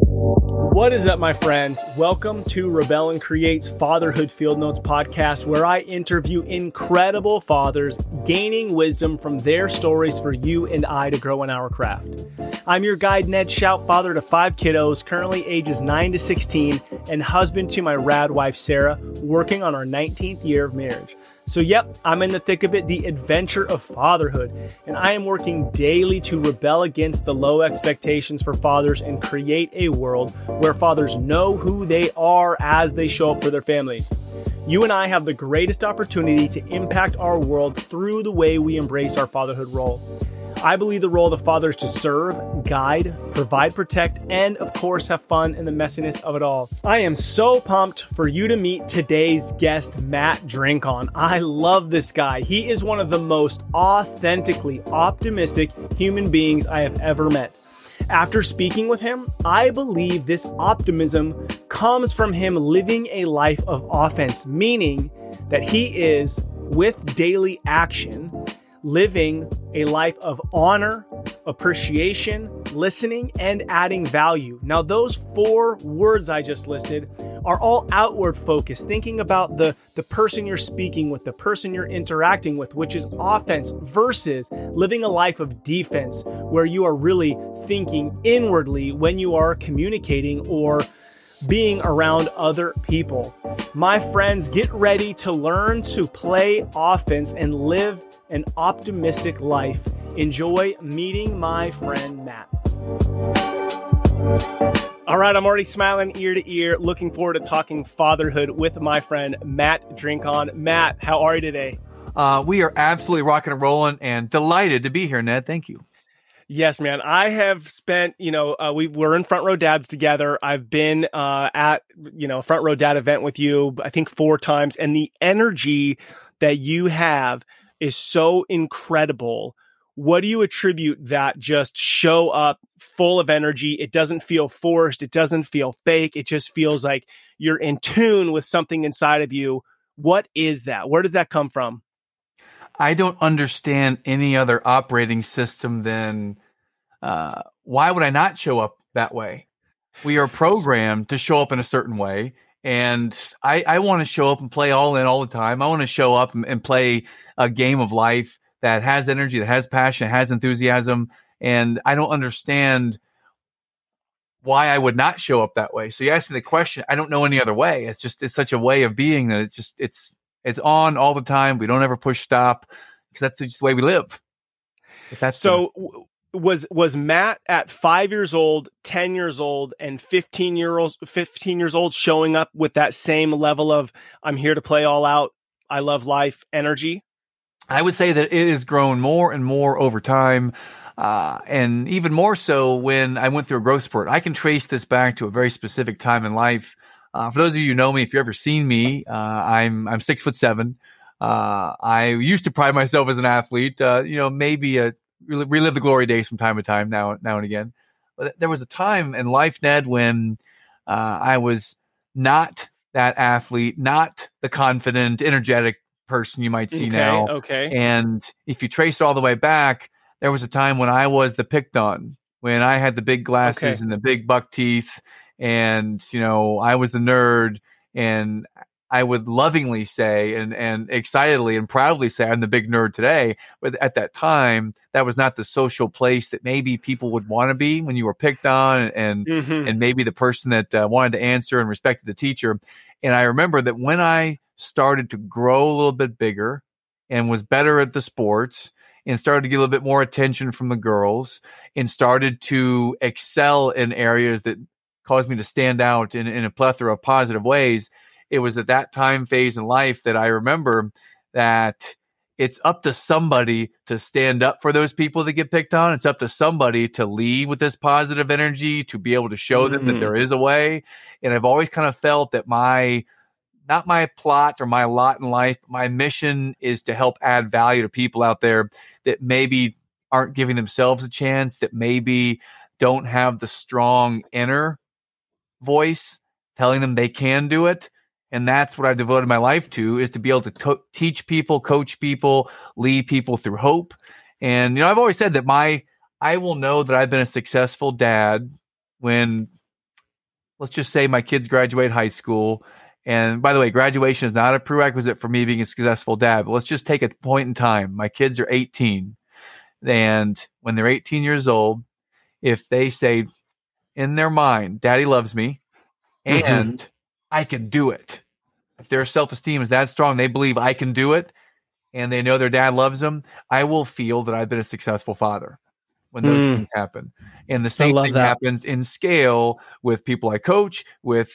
What is up, my friends? Welcome to Rebel and Create's Fatherhood Field Notes podcast, where I interview incredible fathers gaining wisdom from their stories for you and I to grow in our craft. I'm your guide, Ned Shout, father to five kiddos, currently ages 9 to 16, and husband to my rad wife, Sarah, working on our 19th year of marriage. So, yep, I'm in the thick of it, the adventure of fatherhood, and I am working daily to rebel against the low expectations for fathers and create a world where fathers know who they are as they show up for their families. You and I have the greatest opportunity to impact our world through the way we embrace our fatherhood role. I believe the role of the father is to serve, guide, provide, protect, and of course, have fun in the messiness of it all. I am so pumped for you to meet today's guest, Matt Drinkhahn. I love this guy. He is one of the most authentically optimistic human beings I have ever met. After speaking with him, I believe this optimism comes from him living a life of offense, meaning that he is, with daily action, living a life of honor, appreciation, listening, and adding value. Now, those four words I just listed are all outward focused, thinking about the, the person you're speaking with, the person you're interacting with, which is offense, versus living a life of defense, where you are really thinking inwardly when you are communicating or being around other people. My friends, get ready to learn to play offense and live an optimistic life. Enjoy meeting my friend Matt. All right, I'm already smiling ear to ear, looking forward to talking fatherhood with my friend Matt Drinkhahn. Matt, how are you today? Uh, we are absolutely rocking and rolling and delighted to be here, Ned. Thank you. Yes, man. I have spent, you know, uh, we were in Front Row Dads together. I've been uh, at, you know, Front Row Dad event with you, I think four times, and the energy that you have is so incredible. What do you attribute that just show up full of energy? It doesn't feel forced. It doesn't feel fake. It just feels like you're in tune with something inside of you. What is that? Where does that come from? I don't understand any other operating system than uh, why would I not show up that way? We are programmed to show up in a certain way. And I, I want to show up and play all in all the time. I want to show up and, and play a game of life that has energy, that has passion, has enthusiasm. And I don't understand why I would not show up that way. So you asked me the question. I don't know any other way. It's just it's such a way of being that it's just it's it's on all the time. We don't ever push stop because that's just the way we live. If that's so. The- was was Matt at five years old, ten years old, and fifteen year old fifteen years old showing up with that same level of I'm here to play all out, I love life energy? I would say that it has grown more and more over time. Uh, and even more so when I went through a growth spurt. I can trace this back to a very specific time in life uh, for those of you who know me, if you've ever seen me, uh, I'm I'm six foot seven. Uh, I used to pride myself as an athlete. Uh, you know, maybe a, relive the glory days from time to time now now and again. But there was a time in life, Ned, when uh, I was not that athlete, not the confident, energetic person you might see okay, now. Okay. And if you trace all the way back, there was a time when I was the picked on, when I had the big glasses okay. and the big buck teeth and you know I was the nerd and I would lovingly say and and excitedly and proudly say I'm the big nerd today but at that time that was not the social place that maybe people would want to be when you were picked on and mm-hmm. and maybe the person that uh, wanted to answer and respected the teacher and I remember that when I started to grow a little bit bigger and was better at the sports and started to get a little bit more attention from the girls and started to excel in areas that caused me to stand out in, in a plethora of positive ways. It was at that time phase in life that I remember that it's up to somebody to stand up for those people that get picked on. It's up to somebody to lead with this positive energy, to be able to show them mm-hmm. that there is a way. And I've always kind of felt that my, not my plot or my lot in life, my mission is to help add value to people out there that maybe aren't giving themselves a chance, that maybe don't have the strong inner voice telling them they can do it. And that's what I've devoted my life to is to be able to to- teach people, coach people, lead people through hope. And, you know, I've always said that my, I will know that I've been a successful dad when let's just say my kids graduate high school. And by the way, graduation is not a prerequisite for me being a successful dad. But let's just take a point in time. My kids are 18. And when they're 18 years old, if they say in their mind, Daddy loves me mm-hmm. and mm-hmm. I can do it. If their self esteem is that strong, they believe I can do it and they know their dad loves them, I will feel that I've been a successful father when those mm. things happen. And the same thing that. happens in scale with people I coach, with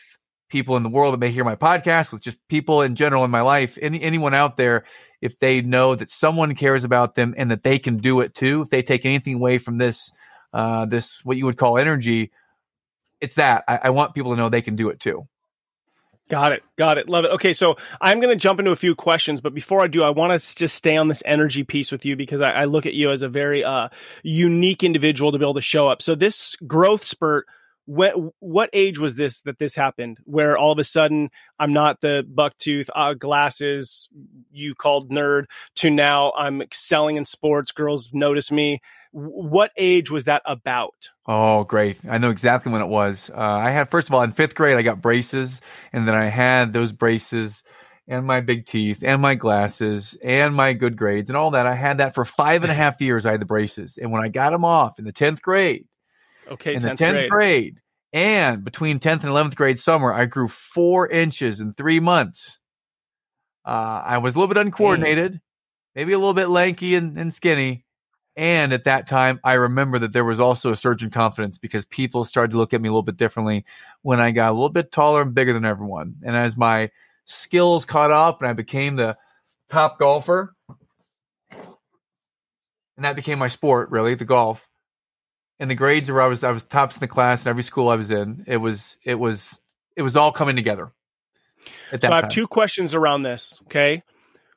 people in the world that may hear my podcast, with just people in general in my life, any anyone out there, if they know that someone cares about them and that they can do it too, if they take anything away from this, uh, this what you would call energy, it's that I, I want people to know they can do it too. Got it. Got it. Love it. Okay, so I'm going to jump into a few questions, but before I do, I want to just stay on this energy piece with you because I, I look at you as a very uh, unique individual to be able to show up. So this growth spurt, what what age was this that this happened? Where all of a sudden I'm not the bucktooth uh, glasses you called nerd to now I'm excelling in sports. Girls notice me what age was that about? Oh, great. I know exactly when it was. Uh, I had, first of all, in fifth grade, I got braces, and then I had those braces and my big teeth and my glasses and my good grades and all that. I had that for five and a half years. I had the braces. And when I got them off in the 10th grade, okay, in 10th the 10th grade. grade, and between 10th and 11th grade summer, I grew four inches in three months. Uh, I was a little bit uncoordinated, maybe a little bit lanky and, and skinny, and at that time, I remember that there was also a surge in confidence because people started to look at me a little bit differently when I got a little bit taller and bigger than everyone. And as my skills caught up and I became the top golfer, and that became my sport, really, the golf. And the grades where I was, I was tops in the class in every school I was in. It was, it was, it was all coming together. so I have time. two questions around this. Okay.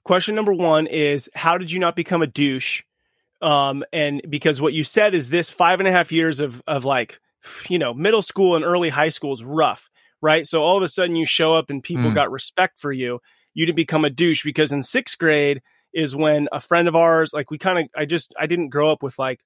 Question number one is, how did you not become a douche? Um, and because what you said is this five and a half years of of like, you know, middle school and early high school is rough, right? So all of a sudden you show up and people mm. got respect for you. You didn't become a douche because in sixth grade is when a friend of ours, like we kind of, I just, I didn't grow up with like,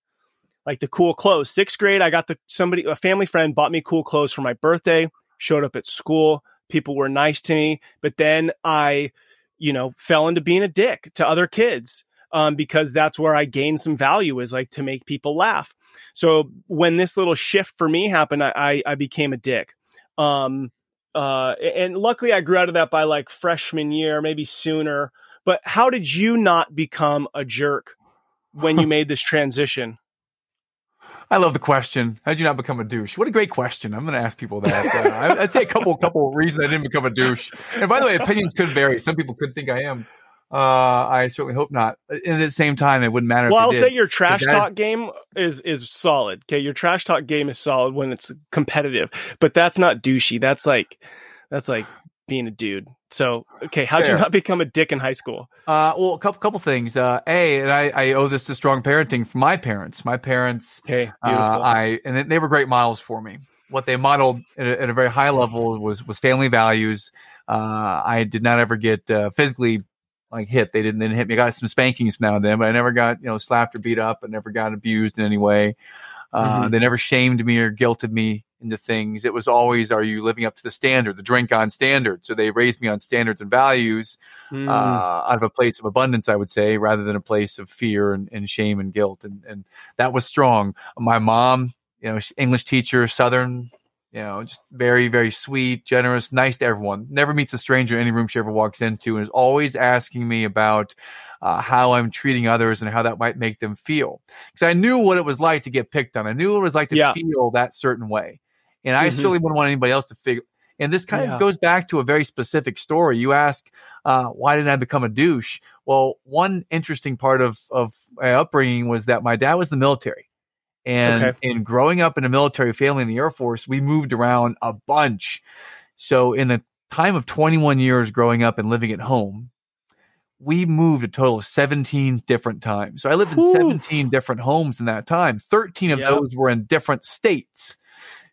like the cool clothes. Sixth grade, I got the somebody, a family friend bought me cool clothes for my birthday. Showed up at school. People were nice to me, but then I, you know, fell into being a dick to other kids um, because that's where I gain some value is like to make people laugh. So when this little shift for me happened, I, I, I became a dick. Um, uh, and luckily I grew out of that by like freshman year, maybe sooner. But how did you not become a jerk when you made this transition? I love the question. How did you not become a douche? What a great question. I'm going to ask people that. Uh, I'd say a couple, couple reasons I didn't become a douche. And by the way, opinions could vary. Some people could think I am. Uh, I certainly hope not. And at the same time, it wouldn't matter. Well, I'll did. say your trash talk game is is solid. Okay, your trash talk game is solid when it's competitive, but that's not douchey. That's like that's like being a dude. So, okay, how'd Fair. you not become a dick in high school? Uh, well, a couple couple things. Uh, a, and I, I owe this to strong parenting from my parents. My parents, okay, uh, I and they were great models for me. What they modeled at a, at a very high level was was family values. Uh, I did not ever get uh, physically like hit. They didn't, they didn't hit me. I got some spankings now and then, but I never got, you know, slapped or beat up. I never got abused in any way. Uh, mm-hmm. They never shamed me or guilted me into things. It was always, are you living up to the standard, the Drinkhahn standard? So they raised me on standards and values mm. uh, out of a place of abundance, I would say, rather than a place of fear and, and shame and guilt. And, and that was strong. My mom, you know, English teacher, Southern you know, just very, very sweet, generous, nice to everyone. Never meets a stranger in any room she ever walks into, and is always asking me about uh, how I'm treating others and how that might make them feel. Because I knew what it was like to get picked on. I knew what it was like to yeah. feel that certain way, and I mm-hmm. certainly wouldn't want anybody else to figure. And this kind yeah. of goes back to a very specific story. You ask, uh, why didn't I become a douche? Well, one interesting part of of my upbringing was that my dad was in the military. And okay. in growing up in a military family in the Air Force, we moved around a bunch. So in the time of 21 years growing up and living at home, we moved a total of 17 different times. So I lived in 17 different homes in that time. 13 of yep. those were in different states.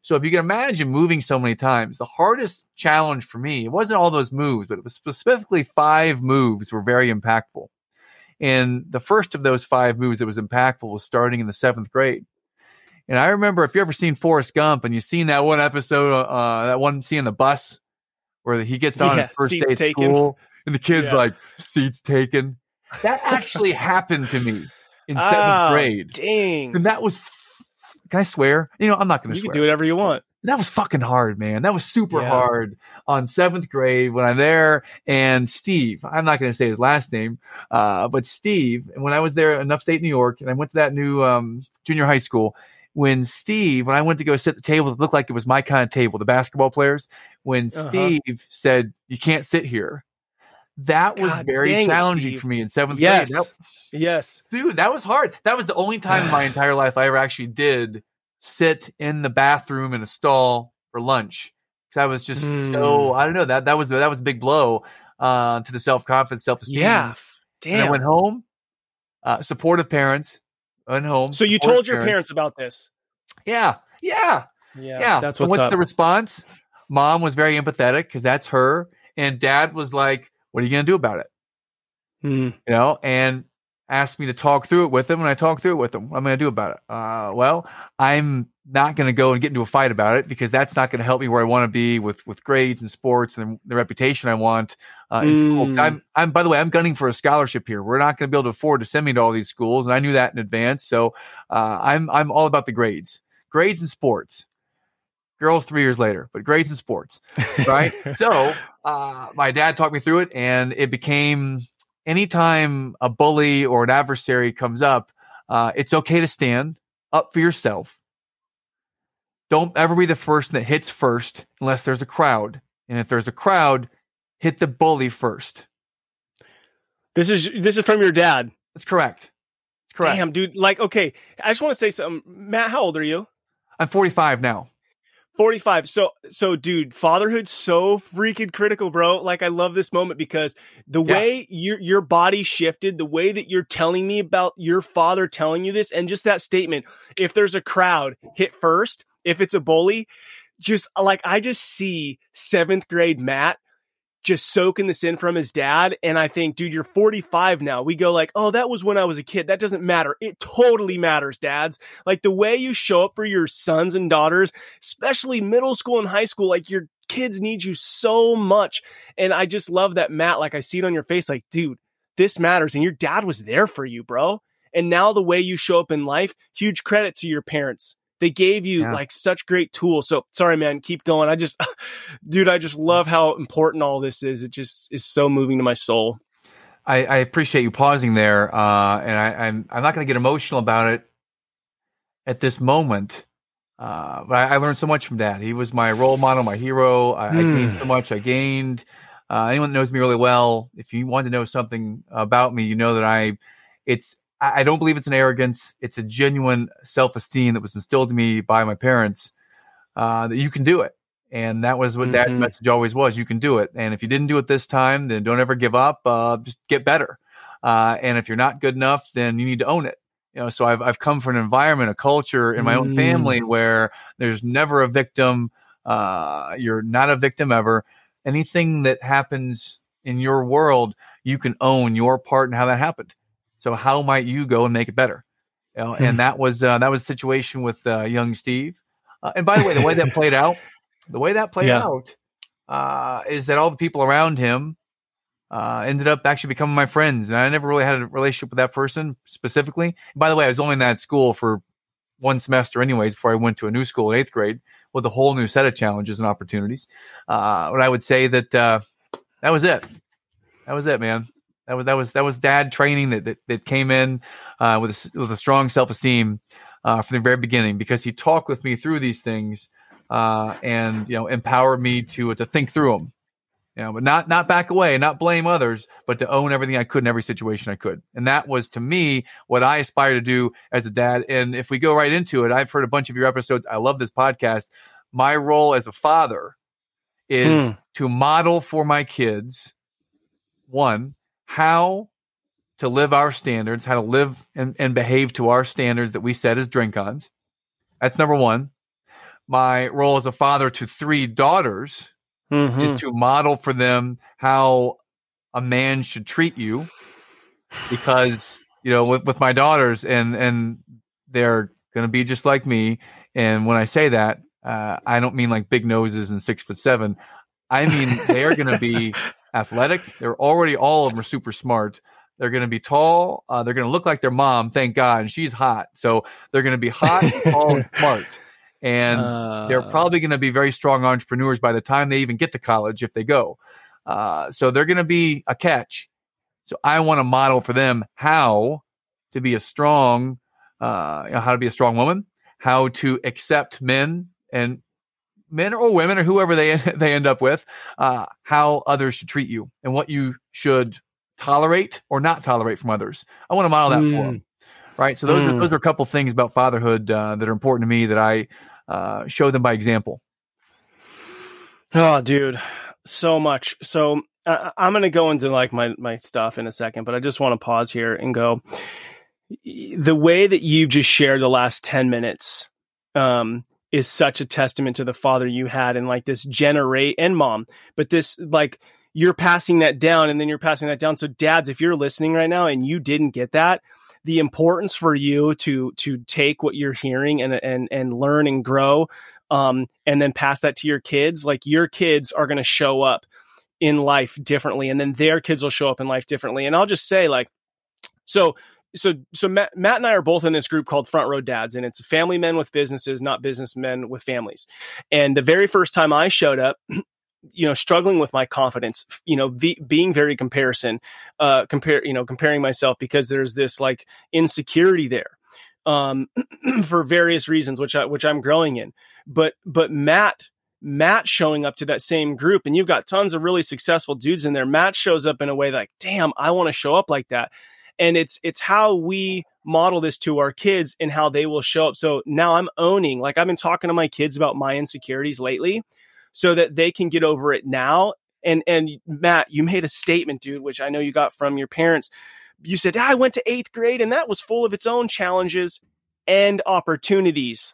So if you can imagine moving so many times, the hardest challenge for me, it wasn't all those moves, but it was specifically five moves were very impactful. And the first of those five moves that was impactful was starting in the seventh grade. And I remember if you ever seen Forrest Gump and you've seen that one episode, uh, that one scene in the bus where he gets on yeah, first day at taken. school and the kid's yeah. like, seats taken. That actually happened to me in seventh oh, grade. Dang. And that was, can I swear? You know, I'm not going to swear. You can do whatever you want. That was fucking hard, man. That was super yeah. hard on seventh grade when I'm there. And Steve, I'm not going to say his last name, uh, but Steve, when I was there in upstate New York and I went to that new um, junior high school, when Steve, when I went to go sit at the table, it looked like it was my kind of table, the basketball players. When uh-huh. Steve said, You can't sit here, that was God very challenging it, for me in seventh yes. grade. That, yes. Dude, that was hard. That was the only time in my entire life I ever actually did sit in the bathroom in a stall for lunch. Because I was just mm. so I don't know, that that was that was a big blow uh, to the self confidence, self esteem. Yeah. Damn. And I went home, uh, supportive parents, went home. So you told your parents. parents about this? Yeah. Yeah. Yeah. Yeah. That's what's, what's the response? Mom was very empathetic because that's her. And dad was like, what are you going to do about it? Mm. You know, and asked me to talk through it with him, and I talked through it with him. What am I going to do about it? Uh, well, I'm not going to go and get into a fight about it because that's not going to help me where I want to be with with grades and sports and the reputation I want uh, in mm. school. I'm, I'm, by the way, I'm gunning for a scholarship here. We're not going to be able to afford to send me to all these schools, and I knew that in advance. So uh, I'm, I'm all about the grades, grades and sports. Girls three years later, but grades and sports, right? so uh, my dad talked me through it, and it became anytime a bully or an adversary comes up, uh, it's okay to stand up for yourself. Don't ever be the person that hits first unless there's a crowd. And if there's a crowd, hit the bully first. This is this is from your dad. That's correct. That's correct. Damn, dude. Like, okay, I just want to say something. Matt, how old are you? I'm 45 now. 45. So, so dude, fatherhood's so freaking critical, bro. Like, I love this moment because the yeah. way your, your body shifted, the way that you're telling me about your father telling you this, and just that statement, if there's a crowd, hit first. If it's a bully, just like I just see seventh grade Matt just soaking this in from his dad. And I think, dude, you're 45 now. We go like, oh, that was when I was a kid. That doesn't matter. It totally matters, dads. Like the way you show up for your sons and daughters, especially middle school and high school, like your kids need you so much. And I just love that, Matt. Like I see it on your face, like, dude, this matters. And your dad was there for you, bro. And now the way you show up in life, huge credit to your parents they gave you yeah. like such great tools. So sorry, man, keep going. I just, dude, I just love how important all this is. It just is so moving to my soul. I, I appreciate you pausing there, uh, and I, am I'm, I'm not going to get emotional about it at this moment. Uh, but I, I, learned so much from Dad. He was my role model, my hero. I, mm. I gained so hmm. much. I gained. Uh, anyone that knows me really well, if you want to know something about me, you know that I. It's I don't believe it's an arrogance. It's a genuine self esteem that was instilled in me by my parents uh, that you can do it. And that was what mm-hmm. that message always was. You can do it. And if you didn't do it this time, then don't ever give up. Uh, just get better. Uh, and if you're not good enough, then you need to own it. You know, so I've I've come from an environment, a culture in my mm. own family where there's never a victim. Uh, you're not a victim ever. Anything that happens in your world, you can own your part in how that happened. So how might you go and make it better? You know, and hmm. that was uh, that was a situation with uh, young Steve. Uh, and by the way, the way that played out, the way that played yeah. out uh, is that all the people around him uh, ended up actually becoming my friends, and I never really had a relationship with that person specifically. by the way, I was only in that school for one semester, anyways, before I went to a new school in eighth grade with a whole new set of challenges and opportunities. Uh, but I would say that that was it. That was it, man. That was that was that was dad training that that, that came in uh, with a, with a strong self esteem uh, from the very beginning because he talked with me through these things uh, and you know empowered me to to think through them. You know, but not not back away, not blame others, but to own everything I could in every situation I could. And that was to me what I aspire to do as a dad. And if we go right into it, I've heard a bunch of your episodes. I love this podcast. My role as a father is hmm. to model for my kids one how to live our standards, how to live and, and behave to our standards that we set as Drinkhahns. That's number one. My role as a father to three daughters mm-hmm. is to model for them how a man should treat you. Because, you know, with, with my daughters and and they're going to be just like me. And when I say that, uh, I don't mean like big noses and six foot seven. I mean they are going to be athletic. They're already all of them are super smart. They're going to be tall. Uh, they're going to look like their mom, thank God, and she's hot. So they're going to be hot, tall, and smart. And uh, they're probably going to be very strong entrepreneurs by the time they even get to college if they go. Uh, so they're going to be a catch. So I want to model for them how to be a strong, uh, you know, how to be a strong woman, how to accept men and men or women or whoever they they end up with, uh, how others should treat you and what you should tolerate or not tolerate from others. I want to model that mm. for them, right? So those mm. are those are a couple things about fatherhood uh, that are important to me that I uh, show them by example. Oh, dude, so much. So uh, I'm going to go into like my my stuff in a second, but I just want to pause here and go. The way that you just shared the last ten minutes. Um, is such a testament to the father you had and like this generate and mom but this like you're passing that down and then you're passing that down. So dads, if you're listening right now and you didn't get that, the importance for you to to take what you're hearing and and and learn and grow um and then pass that to your kids, like your kids are going to show up in life differently and then their kids will show up in life differently. And I'll just say like so so so Matt, Matt and I are both in this group called Front Row Dads, and it's family men with businesses, not businessmen with families. And the very first time I showed up, you know struggling with my confidence you know v- being very comparison uh compare you know comparing myself because there's this like insecurity there um for various reasons which i which i'm growing in but but matt matt showing up to that same group and you've got tons of really successful dudes in there matt shows up in a way like damn i want to show up like that and it's it's how we model this to our kids and how they will show up so now i'm owning like i've been talking to my kids about my insecurities lately so that they can get over it now. And and Matt, you made a statement, dude, which I know you got from your parents. You said, ah, I went to eighth grade and that was full of its own challenges and opportunities.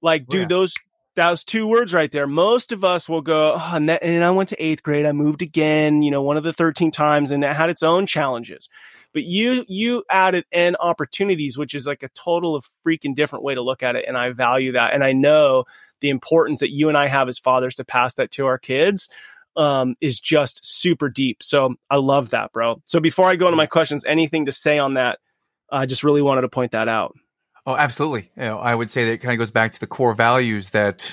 Like, dude, yeah. those those two words right there. Most of us will go, oh, and, that, and I went to eighth grade. I moved again, you know, one of the 13 times, and that had its own challenges. But you you added n opportunities, which is like a total of freaking different way to look at it, and I value that. And I know the importance that you and I have as fathers to pass that to our kids um, is just super deep. So I love that, bro. So before I go into my questions, anything to say on that? I just really wanted to point that out. Oh, absolutely. You know, I would say that it kind of goes back to the core values that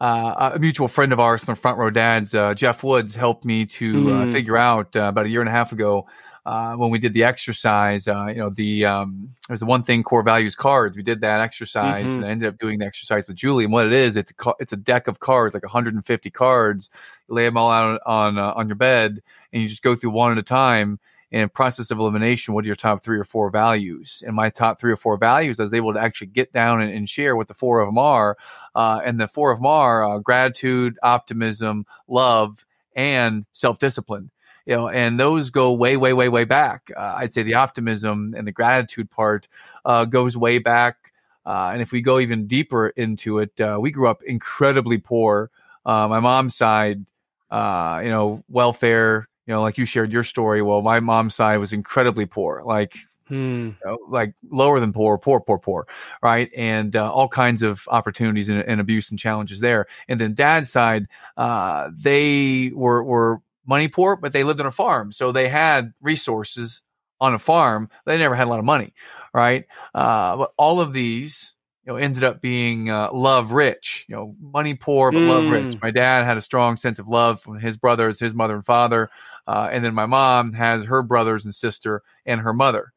uh, a mutual friend of ours from Front Row Dads, uh, Jeff Woods, helped me to mm. uh, figure out uh, about a year and a half ago uh, when we did the exercise, uh, you know, the um, there's the one thing core values cards. We did that exercise, mm-hmm. and I ended up doing the exercise with Julie. And what it is, it's a it's a deck of cards, like 150 cards. You lay them all out on uh, on your bed, and you just go through one at a time. And process of elimination, what are your top three or four values? And my top three or four values, I was able to actually get down and, and share what the four of them are. Uh, and the four of them are uh, gratitude, optimism, love, and self discipline you know, and those go way, way, way, way back. Uh, I'd say the optimism and the gratitude part uh, goes way back. Uh, and if we go even deeper into it, uh, we grew up incredibly poor. Uh, my mom's side, uh, you know, welfare, you know, like you shared your story. Well, my mom's side was incredibly poor, like Hmm. You know, like lower than poor, poor, poor, poor, right? And uh, all kinds of opportunities and, and, abuse and challenges there. And then dad's side, uh, they were were money poor, but they lived on a farm. So they had resources on a farm. They never had a lot of money, right? Uh, but all of these, you know, ended up being uh, love rich, you know, money poor, but mm. love rich. Mm. My dad had a strong sense of love from his brothers, his mother and father. Uh, and then my mom has her brothers and sister and her mother.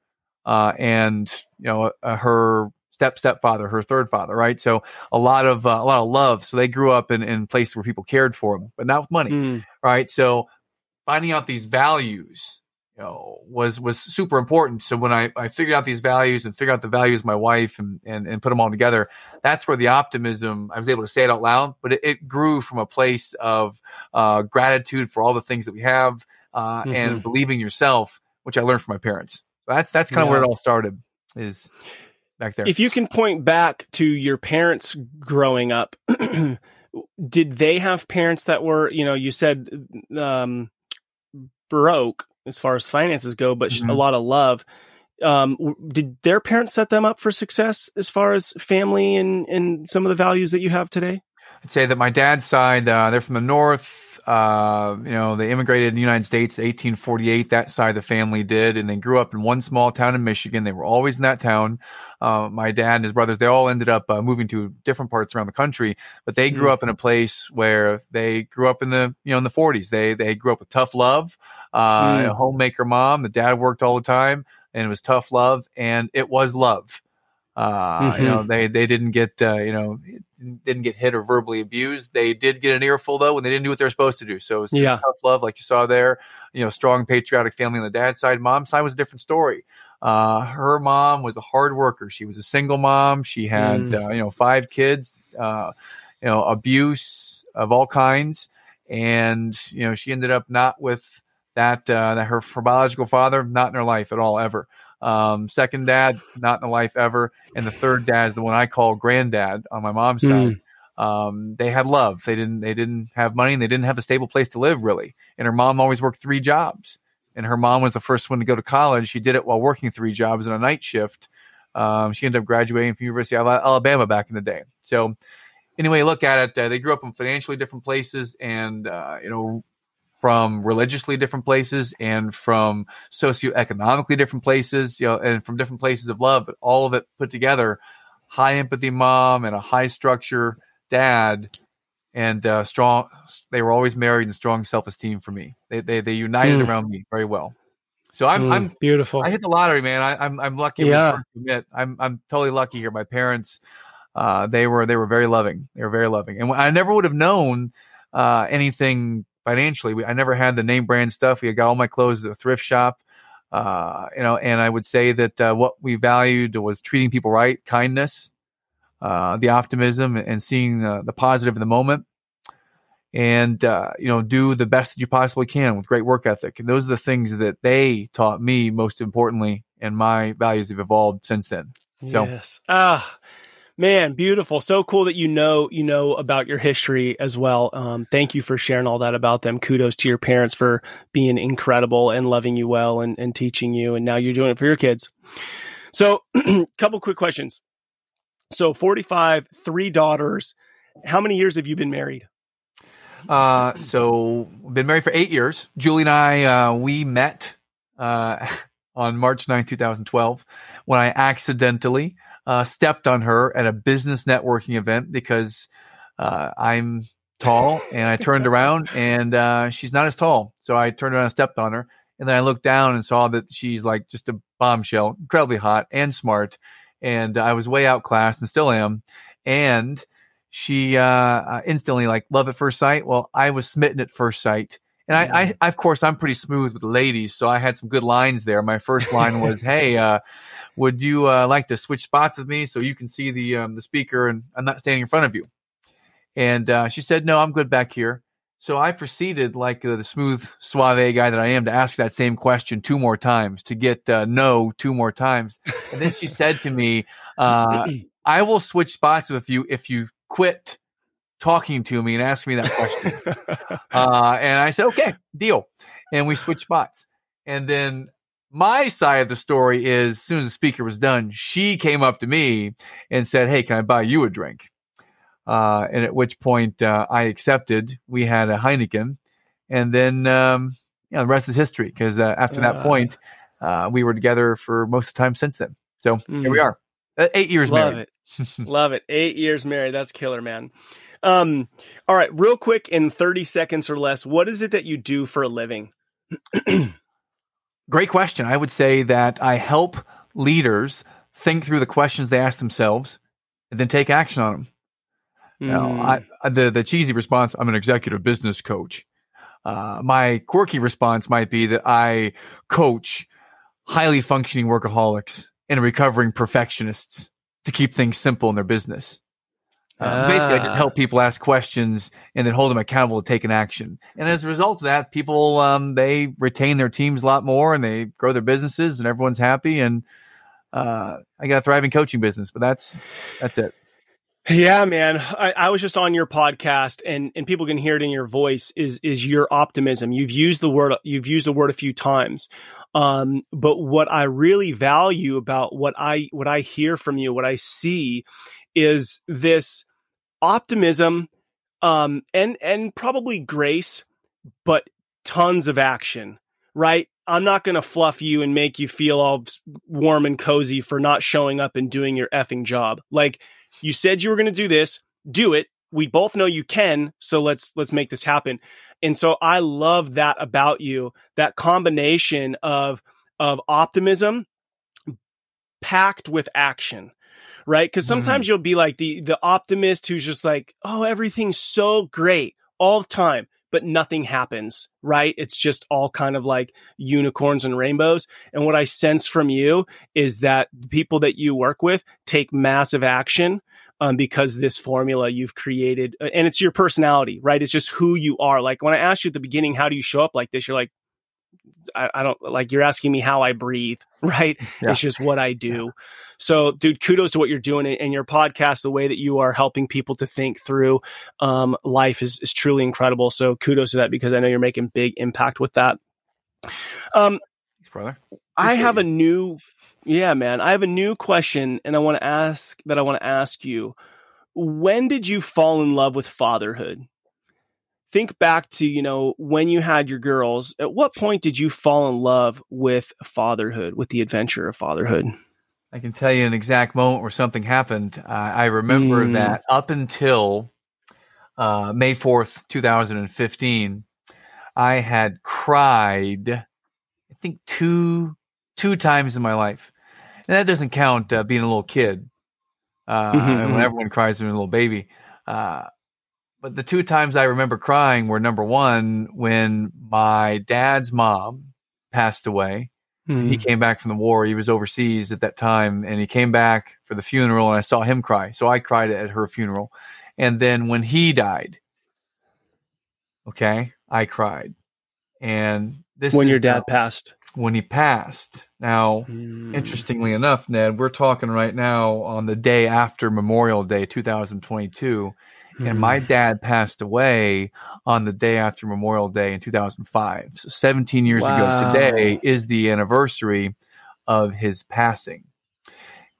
Uh, and, you know, uh, her step stepfather, her third father, right? So a lot of uh, a lot of love. So they grew up in, in places where people cared for them, but not with money, mm. Right? So finding out these values, you know, was was super important. So when I, I figured out these values and figured out the values of my wife and, and, and put them all together, that's where the optimism, I was able to say it out loud, but it, it grew from a place of uh, gratitude for all the things that we have uh, mm-hmm. and believing yourself, which I learned from my parents. That's that's kind of yeah. where it all started is back there. If you can point back to your parents growing up, did they have parents that were, you know, you said um, broke as far as finances go, but mm-hmm. a lot of love. um, did their parents set them up for success as far as family and and some of the values that you have today? I'd say that my dad's side, uh, they're from the north. Uh, you know, they immigrated in the United States 1848. That side of the family did, and they grew up in one small town in Michigan. They were always in that town. Uh, my dad and his brothers, they all ended up uh, moving to different parts around the country, but they grew mm. up in a place where they grew up in the, you know, in the 40s. They they grew up with tough love, uh, mm. a homemaker mom. The dad worked all the time, and it was tough love, and it was love. Uh, mm-hmm. You know, they they didn't get uh, you know didn't get hit or verbally abused. They did get an earful though when they didn't do what they're supposed to do. So it's yeah. tough love, like you saw there. You know, strong patriotic family on the dad's side. Mom's side was a different story. Uh, her mom was a hard worker. She was a single mom. She had mm. uh, you know five kids. Uh, you know, abuse of all kinds, and you know she ended up not with that uh, that her, her biological father not in her life at all ever. Um, second dad, not in the life ever. And the third dad is the one I call granddad on my mom's hmm. side. Um, they had love. They didn't, they didn't have money and they didn't have a stable place to live really. And her mom always worked three jobs. And her mom was the first one to go to college. She did it while working three jobs in a night shift. Um, she ended up graduating from University of Alabama back in the day. So anyway, look at it. Uh, they grew up in financially different places and, uh, you know, from religiously different places and from socioeconomically different places, you know, and from different places of love, but all of it put together, high empathy mom and a high structure dad and uh, strong. They were always married and strong self esteem for me. They, they, they united mm. around me very well. So I'm, mm, I'm beautiful. I hit the lottery, man. I, am I'm, I'm lucky. Yeah. Admit, I'm, I'm totally lucky here. My parents, uh, they were, they were very loving. They were very loving. And I never would have known, uh, anything financially. We, I never had the name brand stuff. We got all my clothes at the thrift shop. Uh, you know, and I would say that uh, what we valued was treating people right, kindness, uh, the optimism, and seeing the positive in the moment, and uh, you know, do the best that you possibly can with great work ethic. And those are the things that they taught me most importantly, and my values have evolved since then. So, yes. Ah, Man, beautiful. So cool that you know you know about your history as well. Um, thank you for sharing all that about them. Kudos to your parents for being incredible and loving you well and, and teaching you, and now you're doing it for your kids. So, couple quick questions. So, 45, three daughters. How many years have you been married? Uh, so been married for eight years. Julie and I, uh, we met, uh, on March 9, 2012, when I accidentally uh, stepped on her at a business networking event because uh, I'm tall and I turned around and uh, she's not as tall. So I turned around and stepped on her. And then I looked down and saw that she's like just a bombshell, incredibly hot and smart. And I was way outclassed and still am. And she uh, uh, instantly like love at first sight. Well, I was smitten at first sight. And I, I, mm. of course, I'm pretty smooth with ladies, so I had some good lines there. My first line was, "Hey, uh, would you uh, like to switch spots with me so you can see the um, the speaker and I'm not standing in front of you? And uh, she said, no, I'm good back here. So I proceeded, like uh, the smooth, suave guy that I am, to ask that same question two more times to get uh, no two more times. And then she said to me, uh, I will switch spots with you if you quit talking to me and ask me that question. Uh, and I said, okay, deal. And we switched spots. And then my side of the story is as soon as the speaker was done, she came up to me and said, Hey, can I buy you a drink? Uh, and at which point uh, I accepted. We had a Heineken. And then, um, you know, the rest is history because uh, after that uh. point, uh, we were together for most of the time since then. So mm. here we mm. are. Eight years Love married. it. Love it. Eight years married. That's killer, man. Um, all right, real quick in 30 seconds or less, what is it that you do for a living? Great question. I would say that I help leaders think through the questions they ask themselves and then take action on them. Mm. Now, I, hmm. the the cheesy response: I'm an executive business coach. Uh, my quirky response might be that I coach highly functioning workaholics and recovering perfectionists to keep things simple in their business. Uh, Basically, I just help ah. people ask questions and then hold them accountable to take an action. And as a result of that, people um, they retain their teams a lot more and they grow their businesses and everyone's happy. And uh, I got a thriving coaching business, but that's that's it. Yeah, man. I, I, was just on your podcast and, and people can hear it in your voice is is your optimism. You've used the word you've used the word a few times. Um, but what I really value about what I what I hear from you, what I see, is this optimism, um, and and probably grace, but tons of action. Right? I'm not going to fluff you and make you feel all warm and cozy for not showing up and doing your effing job. Like you said you were going to do this, do it. We both know you can, so let's let's make this happen. And so I love that about you, that combination of of optimism packed with action. Right? Cuz sometimes mm. you'll be like the the optimist who's just like, "Oh, everything's so great all the time." but nothing happens, right? It's just all kind of like unicorns and rainbows. And what I sense from you is that the people that you work with take massive action um, because this formula you've created, uh, and it's your personality, right? It's just who you are. Like when I asked you at the beginning, how do you show up like this? You're like, I, I, don't like you're asking me how I breathe, right? Yeah. It's just what I do. Yeah. So, dude, kudos to what you're doing in your podcast. The way that you are helping people to think through um, life is, is truly incredible. So, kudos to that because I know you're making big impact with that. Um, Thanks, brother. Appreciate I have you. a new, yeah, man. I have a new question, and I want to ask that I want to ask you. When did you fall in love with fatherhood? Think back to you know when you had your girls at what point did you fall in love with fatherhood with the adventure of fatherhood i can tell you an exact moment where something happened uh, i remember mm. that up until uh, may 4th 2015 i had cried i think two two times in my life and that doesn't count uh, being a little kid uh, mm-hmm, when mm-hmm. everyone cries when a little baby uh, but the two times I remember crying were number one when my dad's mom passed away. Mm. He came back from the war. He was overseas at that time, and he came back for the funeral, and I saw him cry. So I cried at her funeral. And then when he died, okay, I cried. And this when your dad passed. When he passed. Now, mm. interestingly enough, Ned, we're talking right now on the day after Memorial Day, 2022 Mm. And my hmm. dad passed away on the day after Memorial Day in 2005. So 17 years wow. ago today is the anniversary of his passing.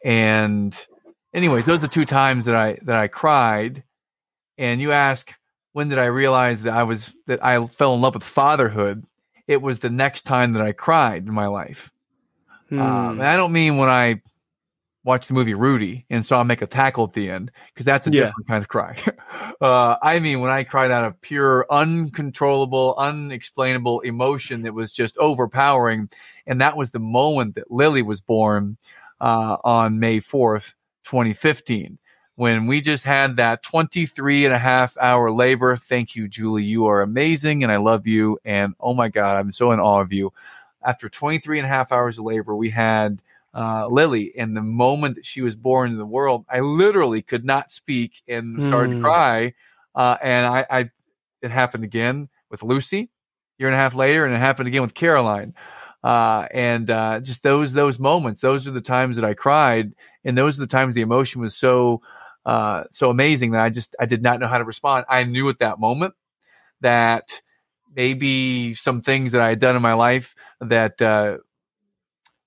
And anyways, those are the two times that I that I cried. And you ask, when did I realize that I was that I fell in love with fatherhood? It was the next time that I cried in my life. Hmm. Um, and I don't mean when I watch the movie Rudy and saw him make a tackle at the end because that's a yeah. different kind of cry. uh, I mean, when I cried out of pure, uncontrollable, unexplainable emotion that was just overpowering, and that was the moment that Lily was born uh, on May 4th, 2015. When we just had that 23 and a half hour labor. Thank you, Julie. You are amazing and I love you. And oh my God, I'm so in awe of you. After 23 and a half hours of labor, we had uh, Lily. And the moment that she was born in the world, I literally could not speak and started mm. to hmm. cry. Uh, and I, I, it happened again with Lucy, year and a half later, and it happened again with Caroline. Uh, and uh, just those those moments, those are the times that I cried, and those are the times the emotion was so uh, so amazing that I just I did not know how to respond. I knew at that moment that maybe some things that I had done in my life that uh,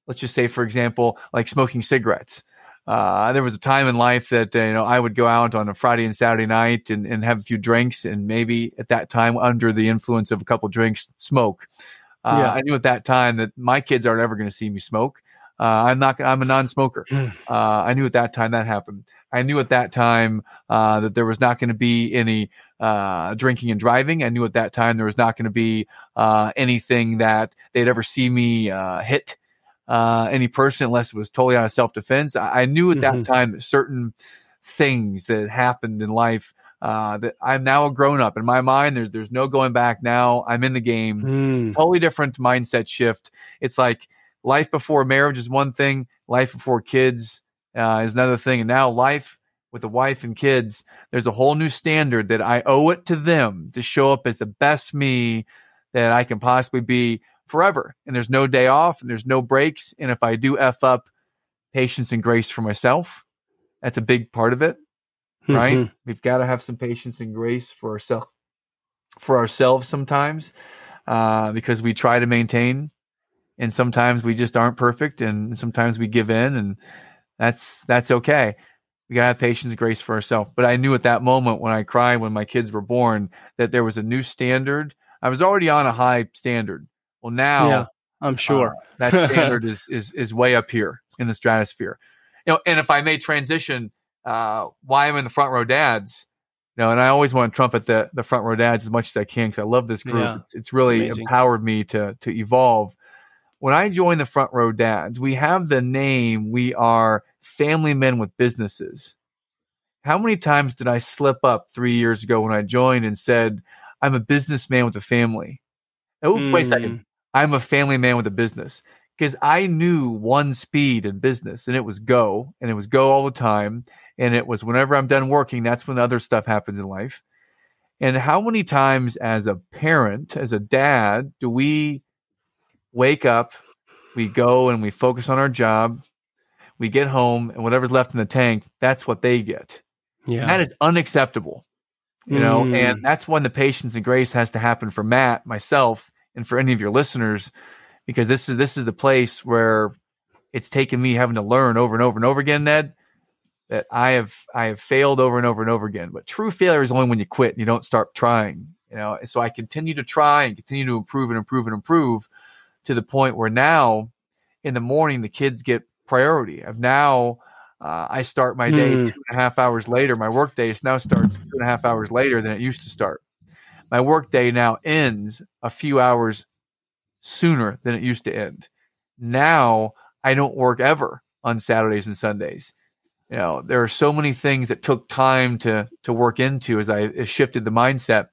let's just say, for example, like smoking cigarettes. Uh, there was a time in life that uh, you know I would go out on a Friday and Saturday night and, and have a few drinks, and maybe at that time, under the influence of a couple drinks, smoke. Uh, yeah. I knew at that time that my kids aren't ever going to see me smoke. Uh, I'm not. I'm a non-smoker. Hmm. Uh, I knew at that time that happened. I knew at that time uh, that there was not going to be any drinking and driving. I knew at that time there was not going to be anything that they'd ever see me hit uh, any person unless it was totally out of self defense. I, I, knew at mm-hmm. that time that certain things that happened in life uh, that I'm now a grown up in my mind. There's there's no going back now. I'm in the game. Mm. Totally different mindset shift. It's like life before marriage is one thing, life before kids uh, is another thing, and now life with a wife and kids. There's a whole new standard that I owe it to them to show up as the best me that I can possibly be forever. And there's no day off and there's no breaks. And if I do F up, patience and grace for myself. That's a big part of it. Right? Mm-hmm. We've got to have some patience and grace for ourselves for ourselves sometimes. Uh, because we try to maintain and sometimes we just aren't perfect, and sometimes we give in, and that's that's okay. We gotta have patience and grace for ourselves. But I knew at that moment when I cried when my kids were born that there was a new standard. I was already on a high standard. Well, now yeah, I'm sure uh, that standard is is is way up here in the stratosphere. You know, and if I may transition, uh, why I'm in the front row dads, you know, and I always want to trumpet the the front row dads as much as I can because I love this group. Yeah, it's, it's, really it's empowered me to to evolve. When I joined the front row dads, we have the name. We are family men with businesses. How many times did I slip up three years ago when I joined and said, "I'm a businessman with a family"? Oh, mm. wait a second. I'm a family man with a business because I knew one speed in business, and it was go, and it was go all the time and it was whenever I'm done working, that's when other stuff happens in life. And how many times as a parent, as a dad, do we wake up, we go and we focus on our job, we get home, and whatever's left in the tank, that's what they get. Yeah. And that is unacceptable. You know, mm. and that's when the patience and grace has to happen for Matt, myself, and for any of your listeners, because this is this is the place where it's taken me having to learn over and over and over again, Ned, that I have I have failed over and over and over again. But true failure is only when you quit and you don't start trying. You know, so I continue to try and continue to improve and improve and improve to the point where now in the morning the kids get priority. Of now uh, I start my day mm. two and a half hours later. My work day now starts two and a half hours later than it used to start. My workday now ends a few hours sooner than it used to end. Now I don't work ever on Saturdays and Sundays. You know there are so many things that took time to to work into as i shifted the mindset.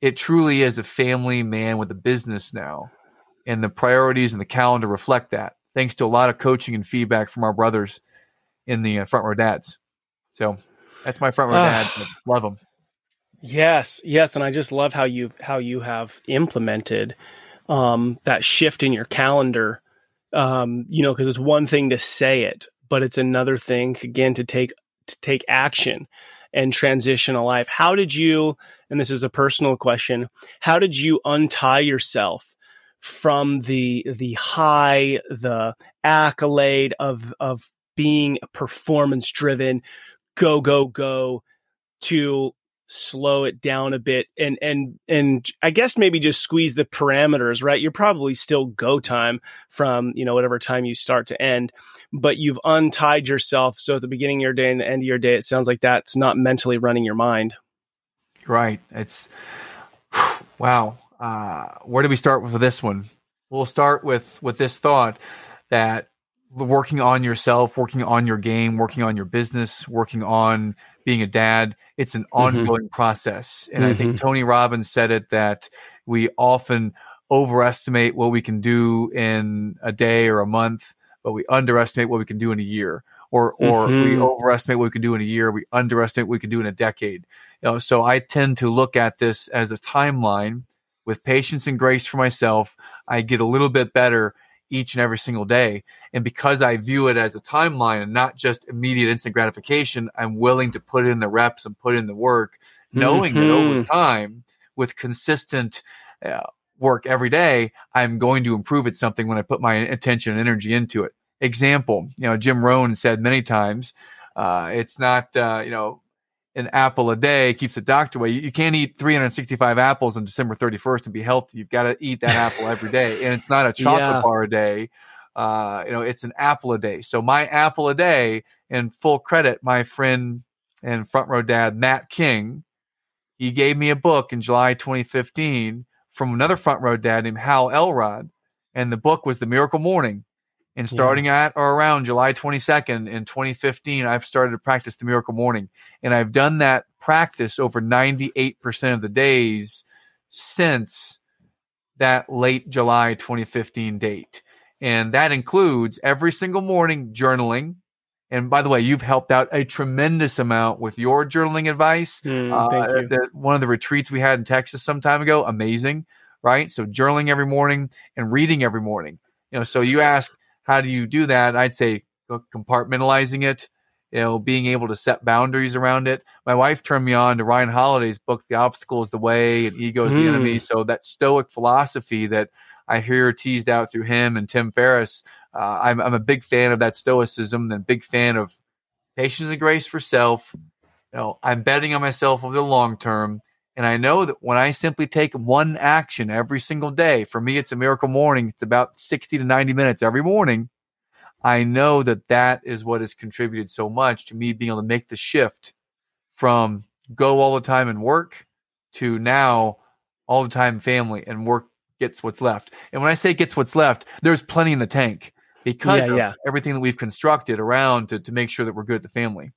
It truly is a family man with a business now and the priorities and the calendar reflect that thanks to a lot of coaching and feedback from our brothers in the uh, front row dads. So that's my front row uh, dads love them yes yes and i just love how you how you have implemented um, that shift in your calendar um, you know because it's one thing to say it but it's another thing again to take to take action and transition a life. How did you, and this is a personal question, how did you untie yourself from the the high, the accolade of of being performance driven, go, go, go to slow it down a bit and and and I guess maybe just squeeze the parameters, right? You're probably still go time from, you know, whatever time you start to end, but you've untied yourself so at the beginning of your day and the end of your day it sounds like that's not mentally running your mind. Right. It's wow. Uh, where do we start with this one? We'll start with with this thought that working on yourself, working on your game, working on your business, working on being a dad. It's an mm-hmm. ongoing mm-hmm. process. And mm-hmm. I think mm-hmm. Tony Robbins said it that we often overestimate what we can do in a day or a month, but we underestimate what we can do in a year. Or, or mm-hmm. we overestimate what we can do in a year. We underestimate what we can do in a decade. You know, so I tend to look at this as a timeline with patience and grace for myself. I get a little bit better each and every single day. And because I view it as a timeline and not just immediate instant gratification, I'm willing to put in the reps and put in the work, knowing mm-hmm. that over mm-hmm. time, with consistent uh, work every day, I'm going to improve at something when I put my attention and energy into it. Example, you know, Jim Rohn said many times, uh, it's not, uh, you know, an apple a day keeps the doctor away. You, you, can't eat 365 apples on December 31st and be healthy. You've got to eat that apple every day. And it's not a chocolate yeah. bar a day. Uh, you know, it's an apple a day. So my apple a day, and full credit, my friend and front row dad, Matt King, he gave me a book in July 2015 from another front row dad named Hal Elrod. And the book was The Miracle Morning. And starting yeah. at or around July 22nd in 2015, I've started to practice the miracle morning. And I've done that practice over 98% of the days since that late July 2015 date. And that includes every single morning journaling. And by the way, you've helped out a tremendous amount with your journaling advice. Mm, thank uh, you. The, one of the retreats we had in Texas some time ago, amazing, right? So journaling every morning and reading every morning. You know, so you ask, how do you do that? I'd say compartmentalizing it, you know, being able to set boundaries around it. My wife turned me on to Ryan Holiday's book, The Obstacle is the Way and Ego is mm. the Enemy. Hmm. So that stoic philosophy that I hear teased out through him and Tim Ferriss. Uh, I'm, I'm a big fan of that stoicism and big fan of patience and grace for self. You know, I'm betting on myself over the long term. And I know that when I simply take one action every single day, for me, it's a miracle morning. It's about 60 to 90 minutes every morning. I know that that is what has contributed so much to me being able to make the shift from go all the time and work to now all the time family and work gets what's left. And when I say gets what's left, there's plenty in the tank because yeah, yeah. everything that we've constructed around to, to make sure that we're good at the family.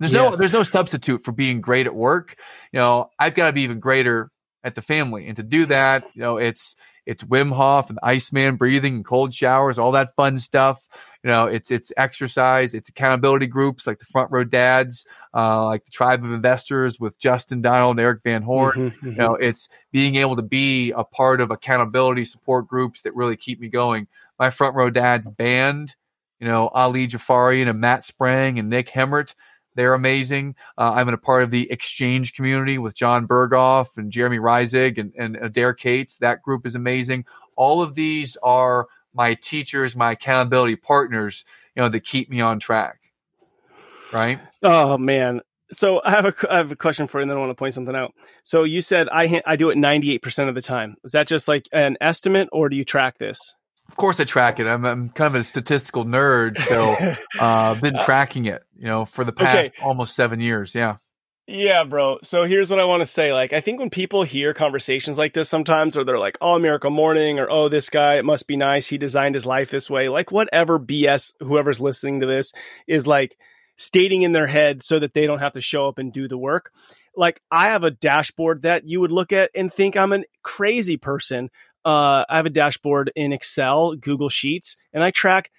There's yes. no there's no substitute for being great at work. You know, I've got to be even greater at the family. And to do that, you know, it's it's Wim Hof and Iceman breathing and cold showers, all that fun stuff. You know, it's it's exercise, it's accountability groups like the Front Row Dads, uh, like the Tribe of Investors with Justin Donald and Eric Van Horn. Mm-hmm, mm-hmm. You know, it's being able to be a part of accountability support groups that really keep me going. My Front Row Dads band, you know, Ali Jafari and Matt Sprang and Nick Hemmert they're amazing. Uh, I'm in a part of the exchange community with Jon Berghoff and Jeremy Reisig and, and Adair Cates. That group is amazing. All of these are my teachers, my accountability partners, you know, that keep me on track. Right. Oh man. So I have a I have a question for you, and then I want to point something out. So you said I I do it 98 percent of the time. Is that just like an estimate, or do you track this? Of course, I track it. I'm, I'm kind of a statistical nerd, so uh, I've been tracking it, you know, for the past okay. almost seven years. Yeah. Yeah, bro. So here's what I want to say. Like, I think when people hear conversations like this sometimes, or they're like, oh, Miracle Morning, or oh, this guy, it must be nice. He designed his life this way. Like, whatever BS whoever's listening to this is like stating in their head so that they don't have to show up and do the work. Like, I have a dashboard that you would look at and think I'm a crazy person uh, I have a dashboard in Excel, Google Sheets, and I track